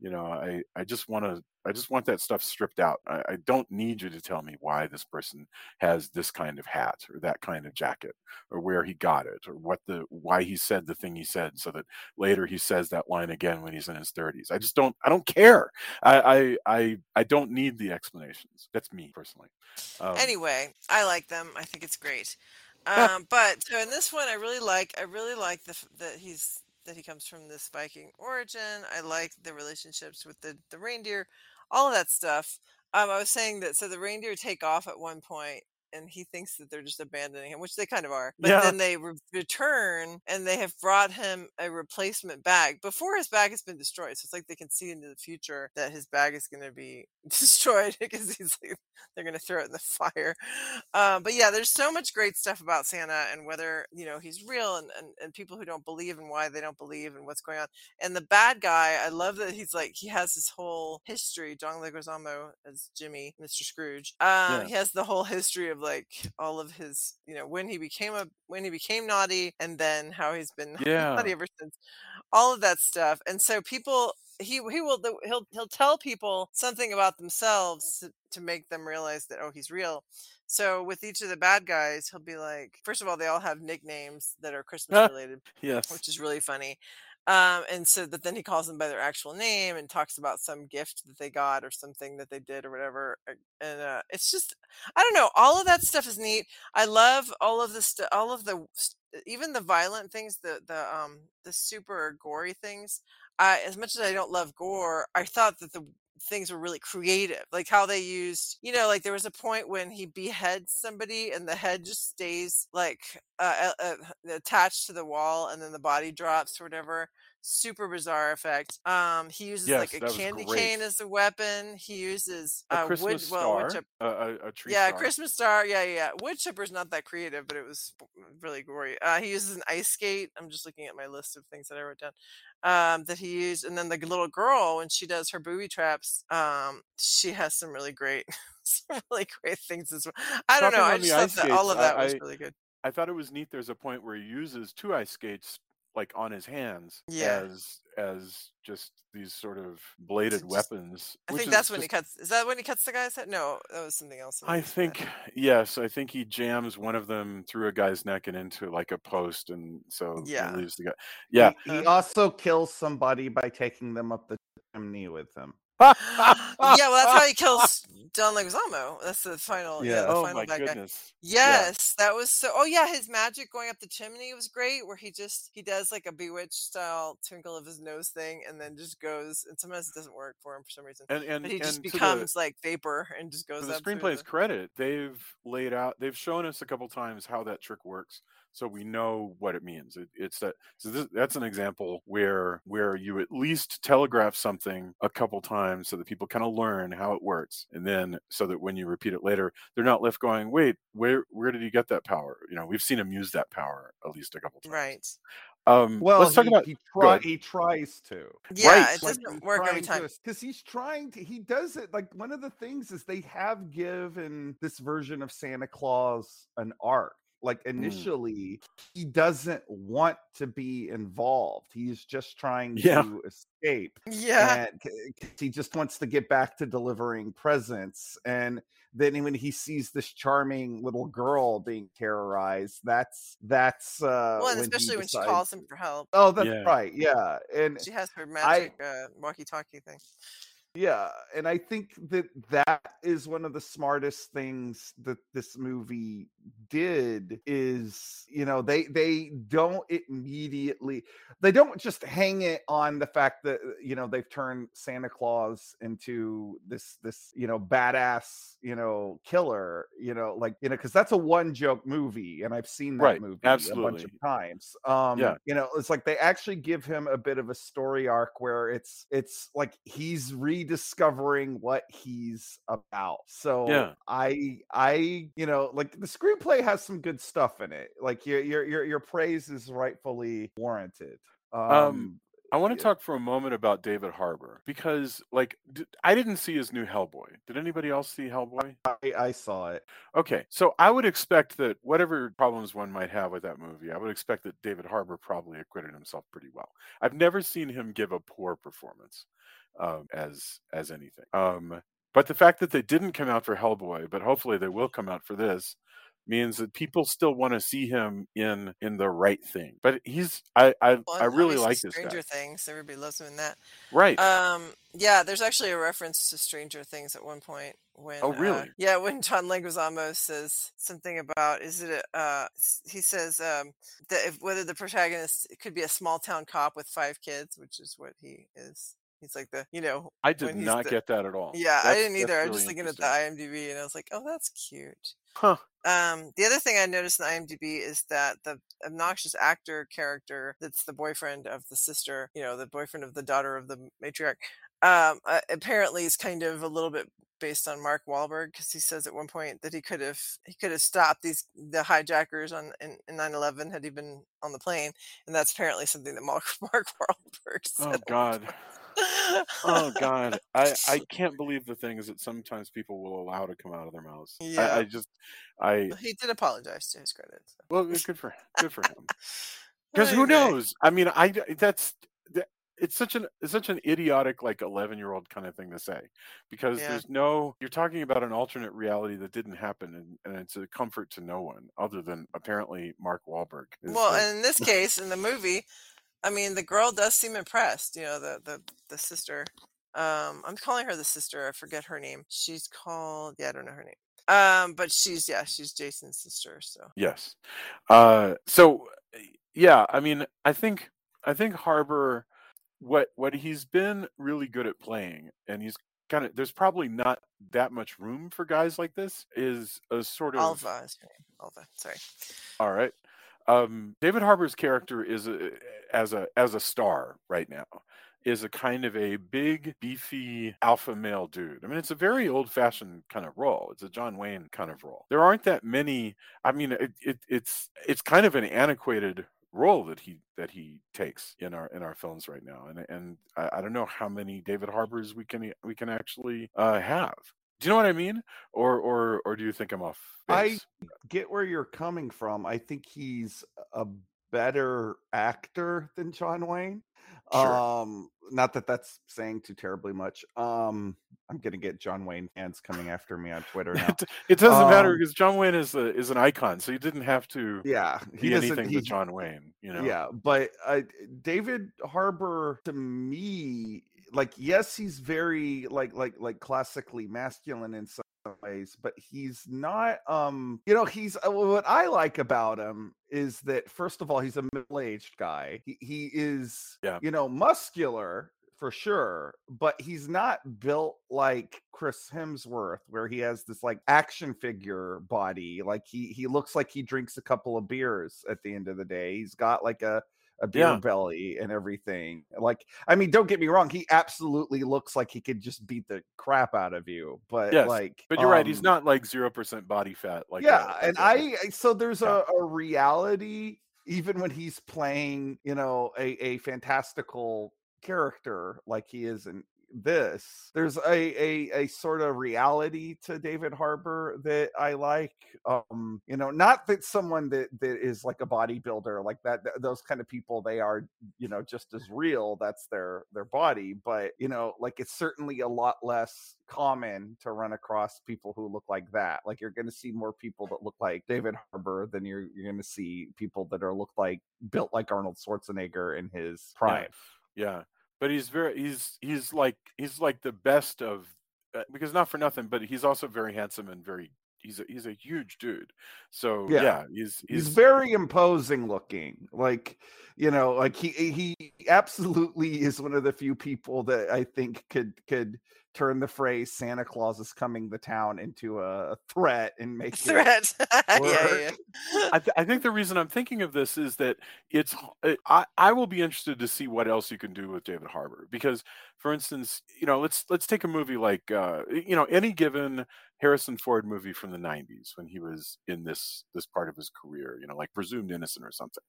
you know i i just want to i just want that stuff stripped out. I, I, don't need you to tell me why this person has this kind of hat or that kind of jacket or where he got it or what the why he said the thing he said so that later he says that line again when he's in his 30s i just don't i don't care. I i i, I don't need the explanations. That's me personally. Um, anyway i like them. I think it's great. [LAUGHS] Um, but so in this one i really like i really like the that he's that he comes from this Viking origin. I like the relationships with the the reindeer, all of that stuff. Um, I was saying that so the reindeer take off at one point and he thinks that they're just abandoning him, which they kind of are. But yeah. then they re- return and they have brought him a replacement bag before his bag has been destroyed. So it's like they can see into the future that his bag is going to be [LAUGHS] destroyed because he's like, they're going to throw it in the fire. Um, but yeah, there's so much great stuff about Santa and whether, you know, he's real and, and, and people who don't believe and why they don't believe and what's going on. And the bad guy, I love that he's like, he has this whole history, John Leguizamo as Jimmy, Mr. Scrooge. Um, yeah. He has the whole history of like all of his, you know, when he became a when he became naughty, and then how he's been [LAUGHS] yeah. naughty ever since. All of that stuff, and so people he he will he'll he'll tell people something about themselves to, to, make them realize that oh he's real. So with each of the bad guys, he'll be like, first of all, they all have nicknames that are [LAUGHS] Christmas related, yes, which is really funny. Um, and so that then he calls them by their actual name and talks about some gift that they got or something that they did or whatever. Uh, and uh, it's just, I don't know, all of that stuff is neat. I love all of the stuff, all of the, even the violent things, the the um the super gory things. I, as much as I don't love gore, I thought that the things were really creative like how they used you know like there was a point when he beheads somebody and the head just stays like uh, uh, attached to the wall and then the body drops or whatever super bizarre effect um he uses yes, like a candy cane as a weapon he uses a uh, Christmas wood, well, star, a, a, a tree yeah star. christmas star yeah yeah wood chipper's not that creative but it was really gory uh he uses an ice skate i'm just looking at my list of things that i wrote down um, that he used. And then the little girl, when she does her booby traps, um, she has some really great, [LAUGHS] some really great things as well. I don't Talking know. I just thought that all of that I, was really good. I thought it was neat. There's a point where he uses two ice skates like on his hands Yeah. as as just these sort of bladed just- weapons. I think that's when he cuts. Is that when he cuts the guy's head? No, that was something else. I think yes, I think he jams one of them through a guy's neck and into like a post, and so he Yeah. leaves the guy. Yeah, He, he uh, also kills somebody by taking them up the chimney with him. Yeah, well, that's how he kills [LAUGHS] Don Leguizamo. That's the final. Yeah, Yeah. the oh final my bad guy. goodness. Yes, that was so. Oh yeah, his magic going up the chimney was great. Where he just he does like a bewitched style twinkle of his nose thing, and then just goes. And sometimes it doesn't work for him for some reason. And and but he just to the- becomes like vapor and just goes the up. screenplay's the- credit, they've laid out, they've shown us a couple times how that trick works, so we know what it means. It, it's that. So this, that's an example where where you at least telegraph something a couple times so that people kind of learn how it works, and then so that when you repeat it later, they're not left going, "Wait, where where did he get that power?" You know, we've seen him use that power at least a couple times. Right. Um, Well, let's talk he, about he, try, he tries to. Yeah, Right. it doesn't work every time. because he's trying to. He does it like one of the things is they have given this version of Santa Claus an arc. Like Mm. initially, he doesn't want to be involved. He's just trying Yeah. to escape. Yeah. and he just wants to get back to delivering presents. And then when he sees this charming little girl being terrorized, that's that's uh, Well, and when he especially when she calls him for help. Oh, that's Yeah. right. Yeah, and She has her I magic uh, walkie-talkie thing. yeah, and I think that that is one of the smartest things that this movie did is, you know, they they don't immediately they don't just hang it on the fact that you know they've turned Santa Claus into this this, you know, badass, you know, killer, you know, like, you know, cuz that's a one joke movie and I've seen that Right, movie a bunch absolutely. of times. Um Yeah. you know, it's like they actually give him a bit of a story arc where it's it's like he's rediscovering what he's about. So Yeah. I I you know like the screenplay has some good stuff in it. Like your your your your praise is rightfully warranted. Um, Um, I want to talk for a moment about David Harbour because, like, d- I didn't see his new Hellboy. Did anybody else see Hellboy? I, I saw it. Okay, so I would expect that whatever problems one might have with that movie, I would expect that David Harbour probably acquitted himself pretty well. I've never seen him give a poor performance um, as as anything. Um, but the fact that they didn't come out for Hellboy, but hopefully they will come out for this, means that people still want to see him in in the right thing. But he's I I, Well, I really like this Stranger. Things. Everybody loves him in that. Right. Um. Yeah. There's actually a reference to Stranger Things at one point when. Oh, uh, really? yeah. When John Leguizamo says something about is it a uh he says um that if whether the protagonist could be a small town cop with five kids, which is what he is. He's like the you know. I did not the- get that at all. Yeah, I didn't that's either. I was just looking at the. IMDb and I was like, oh, that's cute. Huh. Um, the other thing I noticed in IMDb is that the obnoxious actor character that's the boyfriend of the sister, you know, the boyfriend of the daughter of the matriarch, um, uh, apparently is kind of a little bit based on Mark Wahlberg because he says at one point that he could have he could have stopped these the hijackers on in, in 9/11 had he been on the plane, and that's apparently something that Mark [LAUGHS] Mark Wahlberg said. Oh God. Oh [LAUGHS] God. I I can't believe the things that sometimes people will allow to come out of their mouths. Yeah. I just I he did apologize to his credit. So. well good for good for him. [LAUGHS] Because who knows? I mean, I that's that, it's such an it's such an idiotic like 11 year old kind of thing to say because Yeah. there's no you're talking about an alternate reality that didn't happen and, and it's a comfort to no one other than apparently Mark Wahlberg. Well, the- in this case, in the movie, I mean, the girl does seem impressed. You know, the the the sister. Um, I'm calling her the sister. I forget her name. She's called. Yeah, I don't know her name. Um, but she's yeah, she's Jason's sister. So Yes. Uh, so yeah, I mean, I think I think Harbour, what what he's been really good at playing, and he's kind of there's probably not that much room for guys like this. Is a sort of Alva is. Alva. Sorry. all right. Um, David Harbour's character is a, as a as a star right now is a kind of a big beefy alpha male dude. I mean, it's a very old fashioned kind of role. It's a John Wayne kind of role. There aren't that many. I mean, it, it, it's it's kind of an antiquated role that he that he takes in our in our films right now, and and I, I don't know how many David Harbours we can we can actually uh, have. Do you know what I mean? Or or or do you think I'm off? I get where you're coming from. I think he's a better actor than John Wayne. Sure. Um, not that that's saying too terribly much. Um, I'm gonna get John Wayne fans coming after me on Twitter now. [LAUGHS] It, doesn't matter Um, because John Wayne is a, is an icon, so you didn't have to Yeah, be doesn't- anything he- but John Wayne. You know. Yeah, but uh, David Harbour to me, like, yes, he's very like like like classically masculine in some ways, but he's not. Um, you know, he's uh, what I like about him is that first of all, he's a middle-aged guy. He he is, Yeah. you know, muscular for sure, but he's not built like Chris Hemsworth, where he has this like action figure body. Like he he looks like he drinks a couple of beers at the end of the day. He's got like a a beer Yeah. belly and everything. Like, I mean, don't get me wrong, he absolutely looks like he could just beat the crap out of you. But Yes, like, but you're right. He's um, not like zero percent body fat. Like yeah, a- and like a- I I- so there's Yeah. a, a reality even when he's playing, you know, a, a fantastical character like he is in this. There's a, a a sort of reality to David Harbour that I like. Um, you know, not that someone that that is like a bodybuilder like that. th- those kind of people, they are, you know, just as real. That's their their body. But you know, like it's certainly a lot less common to run across people who look like that. Like you're going to see more people that look like David Harbour than you're you're going to see people that are look like built like Arnold Schwarzenegger in his prime. Yeah, but he's very he's he's like he's like the best of uh, because not for nothing, but he's also very handsome and very he's a he's a huge dude. So Yeah. yeah, he's He's he's very imposing looking. Like, you know, like he he absolutely is one of the few people that I think could could turn the phrase Santa Claus is coming to town into a threat and [LAUGHS] make it Threat. [LAUGHS] yeah, yeah, [LAUGHS] I, th- I think the reason I'm thinking of this is that it's I I will be interested to see what else you can do with David Harbour because for instance you know let's let's take a movie like uh, you know any given Harrison Ford movie from the 90s when he was in this this part of his career you know like Presumed Innocent or something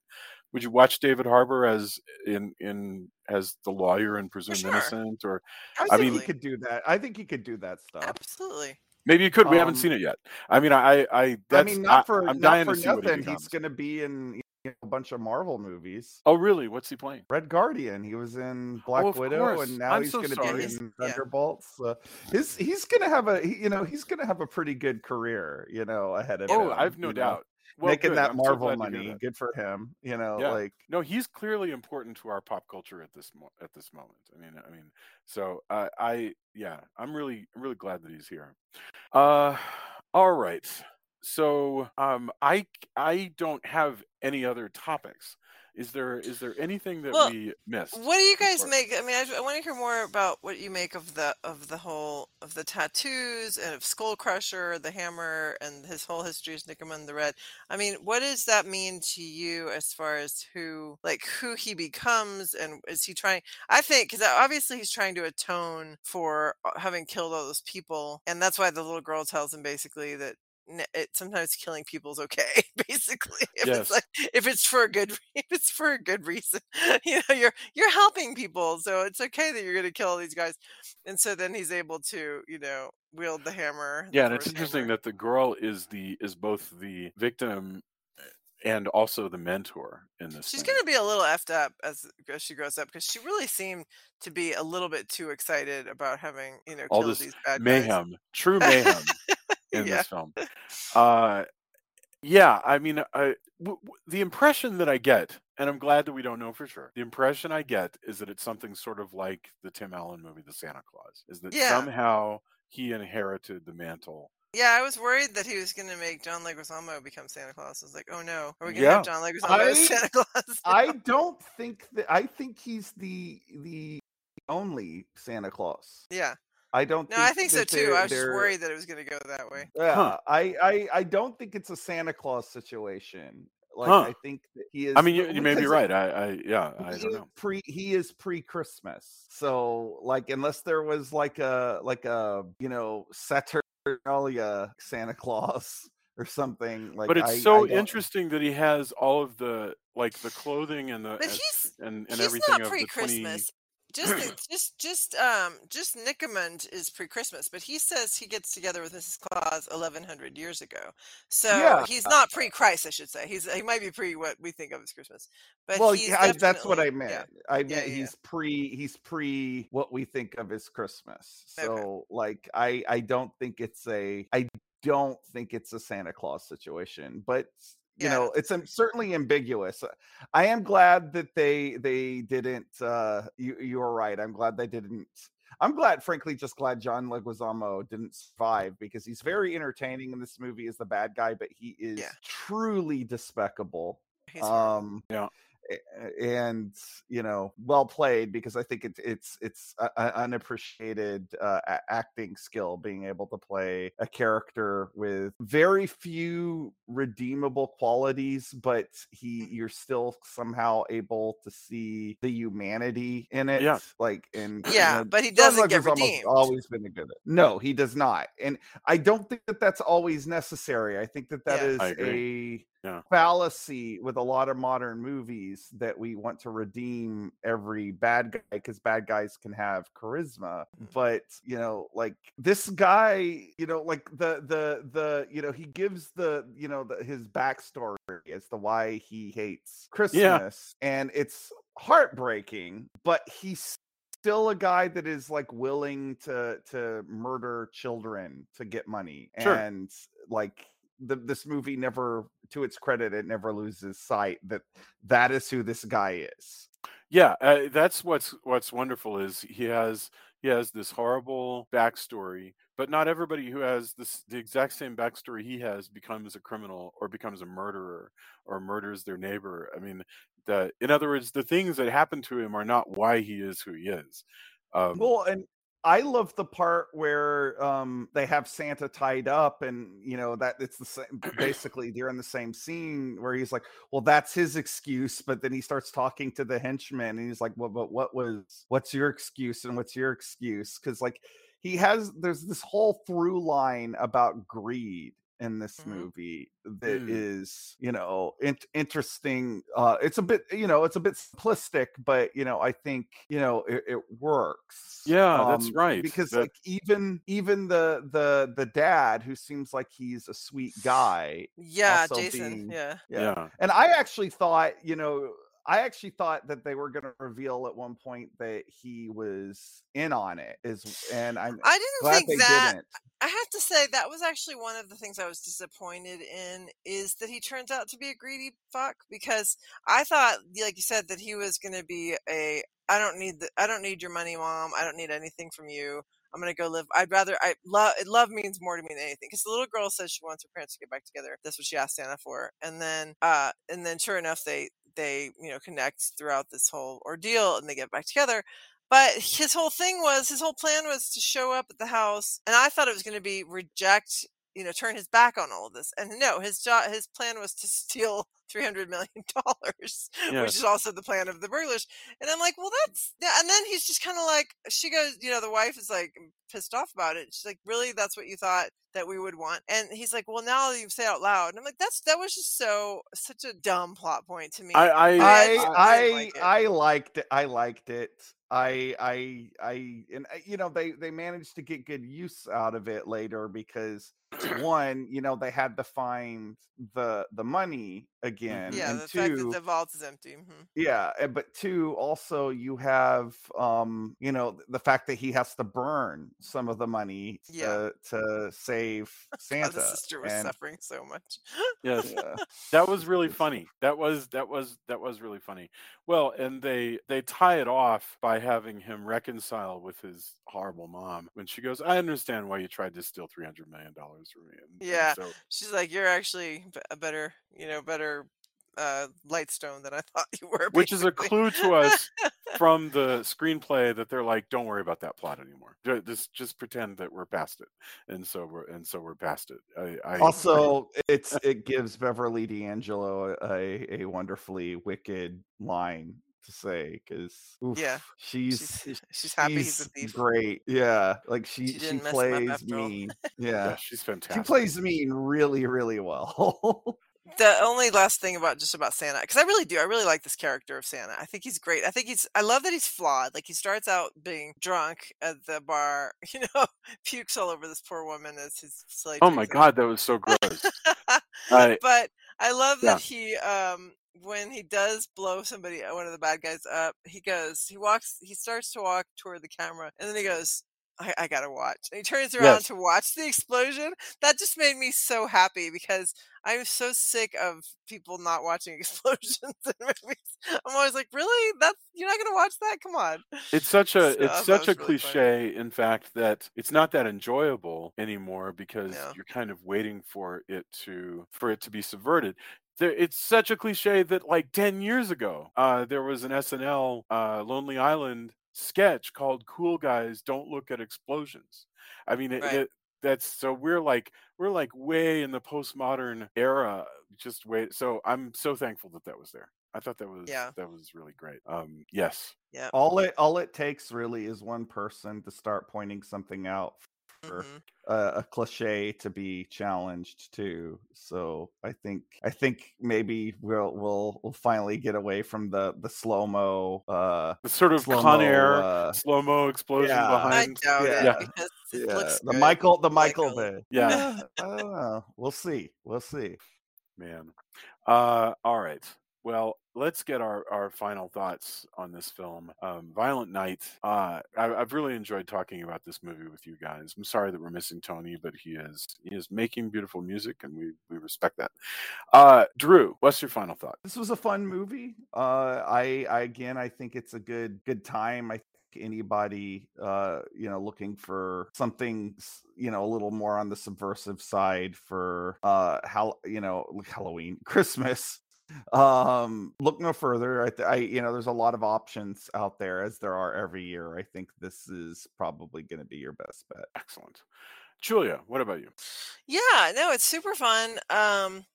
would you watch David Harbour as in in as the lawyer in presumed sure. innocent, or I I mean, he could do that. I think he could do that stuff. Absolutely. maybe you could. We haven't Um, seen it yet. I mean, I, I, I mean, not for I'm not dying for to see nothing. He's going to be in a bunch of Marvel movies. Oh, really? What's he playing? Red Guardian. He was in Black Oh, Widow, course. and now I'm he's so going to be in yeah. Thunderbolts. Uh, his he's going to have a he- you know he's going to have a pretty good career you know ahead of him. Oh, I've no know, doubt. Well, Making good. that I'm Marvel glad to hear money, that. good for him. You know, Yeah. like No, he's clearly important to our pop culture at this mo- at this moment. I mean, I mean, so uh, I yeah, I'm really really glad that he's here. Uh, all right. So um, I I don't have any other topics. Is there is there anything that Well, we missed? What do you guys make? I mean, I, want to hear more about what you make of the of the whole of the tattoos and of Skull Crusher, the hammer, and his whole history as Nicomund the Red. I mean, what does that mean to you as far as who like who he becomes and is he trying? I think because obviously he's trying to atone for uh, having killed all those people, and that's why the little girl tells him basically that. It sometimes killing people is okay. [LAUGHS] Basically, if Yes. it's like if it's for a good [LAUGHS] if it's for a good reason [LAUGHS] you know you're you're helping people so it's okay that you're going to kill these guys and so then he's able to you know wield the hammer the Yeah, and it's interesting hammer. that the girl is the is both the victim eh, and also the mentor in this. she's going to be a little effed up as, as she grows up because she really seemed to be a little bit too excited about having you know all this these bad guys. mayhem, true mayhem in Yeah. this film. Uh, yeah, I mean, I, w- w- the impression that I get, and I'm glad that we don't know for sure. The impression I get is that it's something sort of like the Tim Allen movie, The Santa Claus, is that Yeah. somehow he inherited the mantle. yeah i was worried that he was going to make john leguizamo become santa claus i was like oh no are we going to Yeah. have john leguizamo as santa [LAUGHS] claus I don't think that I think he's the the only Santa Claus. yeah I don't. no i think so too i was just worried that it was going to go that way Yeah, Huh. I, I I don't think it's a Santa Claus situation. Like Huh. I think that he is. I mean, you, you may be right. I, I yeah, I don't know. Pre, he is pre Christmas, so like unless there was like a like a you know Saturnalia Santa Claus [LAUGHS] or something like. But it's I- so I interesting that he has all of the like the clothing and the But and, he's and, and he's everything not of the 20 pre-Christmas. Just [CLEARS THROAT] just just um just Nicomund is pre-Christmas, but he says he gets together with Mrs. Claus eleven hundred years ago. So Yeah. he's not pre-Christ, I should say. He's he might be pre what we think of as Christmas. But well, yeah, I, that's what I meant. yeah. I meant yeah, he's pre he's pre what we think of as Christmas. Okay. So like I I don't think it's a I don't think it's a Santa Claus situation, but you Yeah, know it's um, certainly ambiguous. I am glad that they they didn't. uh You you're right. I'm glad they didn't. I'm glad, frankly, just glad John Leguizamo didn't survive because he's very entertaining in this movie as the bad guy, but he is Yeah. truly despicable He's um Yeah. And you know well played because i think it's it's it's a, a unappreciated uh, acting skill being able to play a character with very few redeemable qualities but he Mm-hmm. you're still somehow able to see the humanity in it Yeah. like and you Yeah, know, but he doesn't get redeemed. always been a good no he does not and i don't think that that's always necessary i think that that Yeah. is a. Yeah. fallacy with a lot of modern movies that we want to redeem every bad guy because bad guys can have charisma Mm-hmm. but you know like this guy you know like the the the you know he gives the you know the, his backstory as to why he hates christmas and it's heartbreaking but he's still a guy that is like willing to to murder children to get money Sure. and like the, this movie never to its credit it never loses sight that that is who this guy is Yeah, uh, that's what's what's wonderful is he has he has this horrible backstory, but not everybody who has this the exact same backstory he has becomes a criminal or becomes a murderer or murders their neighbor. I mean, the in other words, the things that happen to him are not why he is who he is. Um, well and i love the part where um they have santa tied up and you know that it's the same [CLEARS THROAT] basically they're in the same scene where he's like well that's his excuse but then he starts talking to the henchman and he's like well but what was what's your excuse and what's your excuse? Because like he has there's this whole through line about greed in this Mhm. movie that Mm. is, you know, in- interesting. Uh, it's a bit, you know, it's a bit simplistic, but you know, I think you know it, it works. Yeah, that's Um, right. Because like even even the the the dad who seems like he's a sweet guy. Yeah, Jason. being- Yeah. yeah. Yeah. And I actually thought, you know, I actually thought that they were going to reveal at one point that he was in on it. Is and I'm I didn't think they that. didn't. I have to say that was actually one of the things I was disappointed in is that he turns out to be a greedy fuck because I thought, like you said, that he was going to be a I don't need the I don't need your money, mom. I don't need anything from you. I'm gonna go live. I'd rather I love love means more to me than anything because the little girl says she wants her parents to get back together. That's what she asked Santa for, and then uh and then sure enough they they you know connect throughout this whole ordeal and they get back together. But [LAUGHS] his whole thing was his whole plan was to show up at the house, and I thought it was going to be reject, you know, turn his back on all of this. And no, his job, his plan was to [LAUGHS] steal three hundred million dollars, [LAUGHS] which is also the plan of the burglars. And I'm like, well, that's yeah. And then he's just kind of like, she goes, you know, the wife is like pissed off about it. She's like, really, that's what you thought that we would want? And he's like, well, now that you say it out loud, and I'm like, that's that was just so such a dumb plot point to me. I I, I just- I I, like it. liked it. I liked it. I I I and uh, you know they they managed to get good use out of it later because one you know they had to find the the money again yeah, and the fact that the vault is empty. mhm. yeah uh, but two also you have um you know the fact that he has to burn some of the money Yeah. to, to save [LAUGHS] Santa God, the sister was and- suffering so much. yes. yeah. that was really funny that was that was that was really funny well and they they tie it off by having him reconcile with his horrible mom when she goes i understand why you tried to steal 300 million dollars from me and, and Yeah. so She's like, you're actually a better, you know, better uh lightstone than I [LAUGHS] thought you were. which is a clue to us [LAUGHS] from the screenplay that they're like don't worry about that plot anymore just just pretend that we're past it and so we're and so we're past it i, I also it's [LAUGHS] it gives beverly d'angelo a, a wonderfully wicked line to say because Yeah, she's she's, [LAUGHS] she's happy he's a she's thief. great yeah like she She she, didn't mess him up plays after all. mean [LAUGHS] yeah, yeah she's she plays mean really really well [LAUGHS] The only last thing about just about Santa, because I really do, I really like this character of Santa. I think he's great. I think he's, I love that he's flawed. Like he starts out being drunk at the bar, you know, pukes all over this poor woman as his slave. oh my drinks it. god that was so gross I, but I love Yeah. that he um when he does blow somebody uh, one of the bad guys up, he goes he walks he starts to walk toward the camera and then he goes I, I gotta watch. And he turns around Yes. to watch the explosion. That just made me so happy because I'm so sick of people not watching [LAUGHS] explosions in movies. I'm always like, really? That's you're not gonna watch that? Come on. it's such a So it's such a really funny. cliche in fact that it's not that enjoyable anymore because No. you're kind of waiting for it to for it to be subverted there, it's such a cliche that like 10 years ago uh there was an snl uh lonely island sketch called cool guys don't look at explosions i mean it, Right. it that's so we're like we're like way in the postmodern era just wait so i'm so thankful that that was there i thought that was Yeah. that was really great um yes Yeah. all it all it takes really is one person to start pointing something out for Mhm. a, a cliche to be challenged too so i think i think maybe we'll we'll we'll finally get away from the the slow mo uh the sort of slow-mo, Con Air uh, slow mo explosion yeah. I behind. [LAUGHS] doubt it Yeah. because yeah, the michael the michael a- the [LAUGHS] Yeah. i don't know we'll see we'll see Man. Uh, all right. Well, let's get our, our final thoughts on this film. Um, Violent Night. Uh, I, I've really enjoyed talking about this movie with you guys. I'm sorry that we're missing Tony, but he is he is making beautiful music, and we we respect that. Uh, Drew, what's your final thought? this was a fun movie uh i i again i think it's a good good time i think anybody uh you know looking for something you know a little more on the subversive side for uh how you know halloween [LAUGHS] christmas um look no further I, th- I you know there's a lot of options out there as there are every year i think this is probably going to be your best bet Excellent. Julia, what about you? Yeah, no, it's super fun. Um,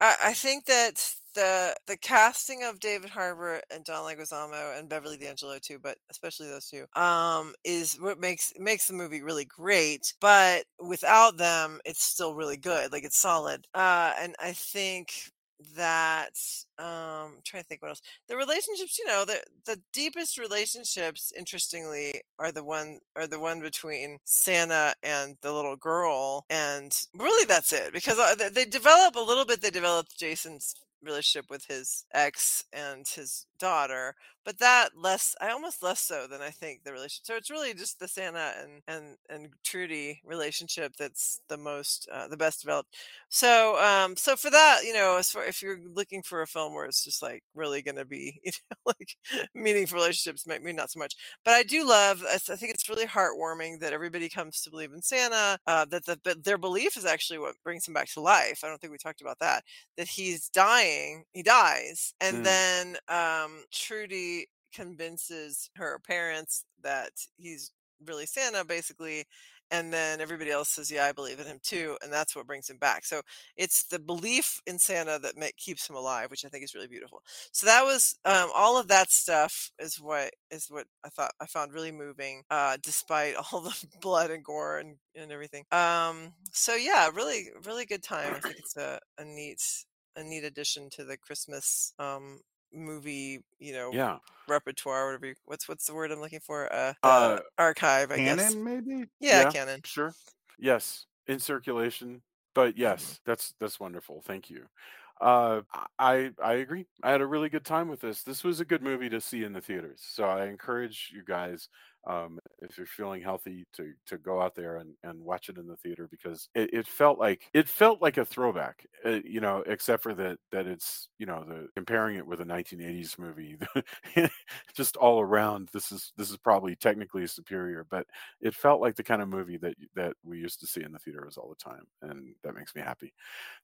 I, I think that the the casting of David Harbour and John Leguizamo and Beverly D'Angelo too, but especially those two, um, is what makes makes the movie really great. But without them, it's still really good. Like it's solid. Uh, and I think that um I'm trying to think what else the relationships you know the the deepest relationships interestingly are the one are the one between santa and the little girl and really that's it because uh, they, they develop a little bit they develop jason's relationship with his ex and his daughter but that less i almost less so than i think the relationship so it's really just the santa and and and trudy relationship that's the most uh, the best developed so um so for that you know as far if you're looking for a film where it's just like really gonna be [LAUGHS] you know like meaningful relationships maybe not so much but i do love i think it's really heartwarming that everybody comes to believe in santa uh that the, but their belief is actually what brings him back to life i don't think we talked about that that he's dying he dies and Mm. then um trudy convinces her parents that he's really Santa, basically. And then everybody else says, "Yeah, I believe in him too," and that's what brings him back. So it's the belief in Santa that ma- keeps him alive, which I think is really beautiful. So that was um, all of that stuff is what is what I thought I found really moving, uh, despite [LAUGHS] all the blood and gore and, and everything. Um, so yeah, really, really good time. I think it's a, a neat a neat addition to the Christmas um, movie, you know, Yeah. repertoire, whatever. You, what's what's the word I'm looking for? Uh, Uh, uh archive, I guess. Canon, maybe. Yeah, canon. Sure. Yes, in circulation. But yes, that's that's wonderful. Thank you. Uh, I I agree. I had a really good time with this. This was a good movie to see in the theaters. So I encourage you guys, um, if you're feeling healthy, to to go out there and, and watch it in the theater because it, it felt like it felt like a throwback. Uh, you know, except for that that it's you know the comparing it with a 1980s movie, [LAUGHS] just all around. This is this is probably technically superior, but it felt like the kind of movie that that we used to see in the theaters all the time, and that makes me happy.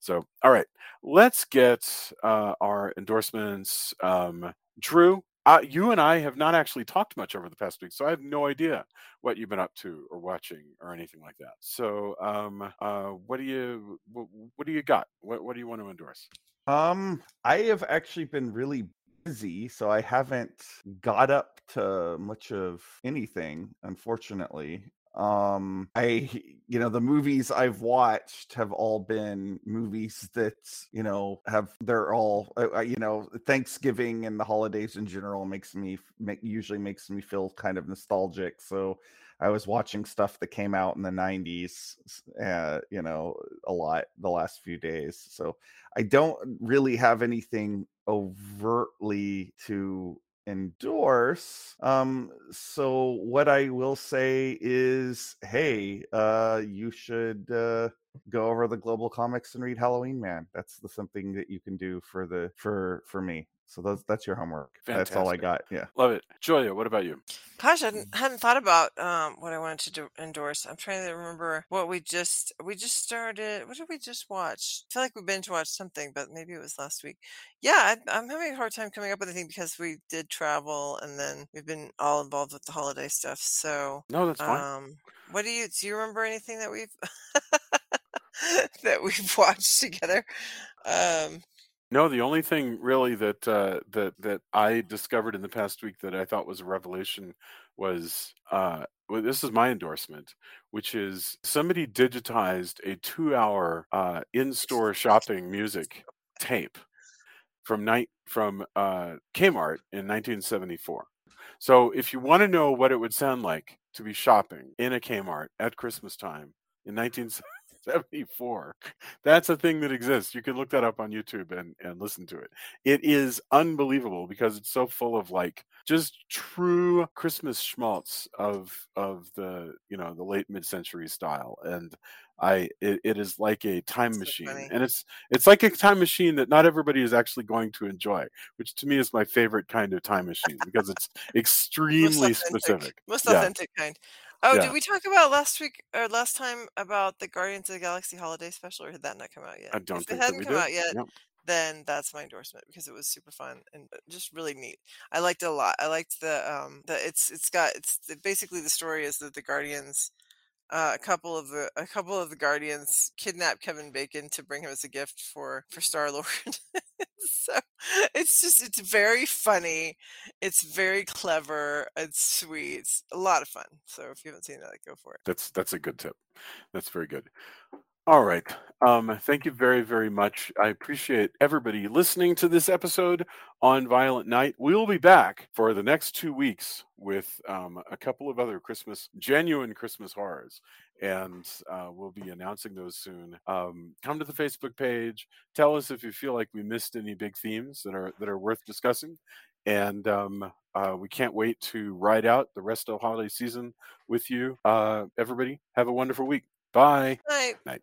So, all right, let's get uh, our endorsements. Um, Drew, uh, you and I have not actually talked much over the past week, so I have no idea what you've been up to or watching or anything like that. So, um, uh, what do you what, what do you got? What what do you want to endorse? Um, I have actually been really busy, so I haven't got up to much of anything, unfortunately. Um, I, you know, the movies I've watched have all been movies that, you know, have they're all, uh, uh, you know, Thanksgiving and the holidays in general makes me make usually makes me feel kind of nostalgic. So I was watching stuff that came out in the 90s, uh, you know, a lot the last few days. So I don't really have anything overtly to endorse. Um, so what I will say is, hey, uh, you should uh, go over the GlobalComix and read Halloween Man. That's the something that you can do for the for for me. So that's that's your homework. That's all I got. Yeah. Love it, Julia. What about you? Gosh, I hadn't, hadn't thought about um, what I wanted to do, endorse. I'm trying to remember what we just we just started. What did we just watch? I feel like we binge watched something, but maybe it was last week. Yeah, I, I'm having a hard time coming up with anything because we did travel and then we've been all involved with the holiday stuff. So No, that's fine. um, what do you do? You remember anything that we've [LAUGHS] that we've watched together? Um, No, the only thing really that uh, that that I discovered in the past week that I thought was a revelation was uh, well, this is my endorsement, which is somebody digitized a two-hour uh, in-store shopping music tape from night from uh, Kmart in 1974. So if you want to know what it would sound like to be shopping in a Kmart at Christmas time in 1974, [LAUGHS] that's a thing that exists. You can look that up on YouTube and, and listen to it. It is unbelievable because it's so full of like just true Christmas schmaltz of of the you know the late mid century style. And I it, it is like a time machine. And it's it's like a time machine that not everybody is actually going to enjoy, which to me is my favorite kind of time machine because it's extremely specific. most Yeah. authentic kind. Oh, Yeah. did we talk about last week or last time about the Guardians of the Galaxy holiday special, or had that not come out yet? I don't if think it hadn't we come did. out yet, then that's my endorsement because it was super fun and uh, just really neat. I liked it a lot. I liked the um the it's it's got it's basically the story is that the Guardians uh, a couple of the a couple of the Guardians kidnap Kevin Bacon to bring him as a gift for for Star Lord. [LAUGHS] so it's just it's very funny. It's very clever. It's sweet. It's a lot of fun. So if you haven't seen that, go for it. That's that's a good tip. That's very good. All right. Um, thank you very, very much. I appreciate everybody listening to this episode on Violent Night. We'll be back for the next two weeks with um, a couple of other Christmas, genuine Christmas horrors. And uh, we'll be announcing those soon. Um, come to the Facebook page. Tell us if you feel like we missed any big themes that are that are worth discussing. And um, uh, we can't wait to ride out the rest of the holiday season with you. Uh, everybody, have a wonderful week. Bye. Night. Night.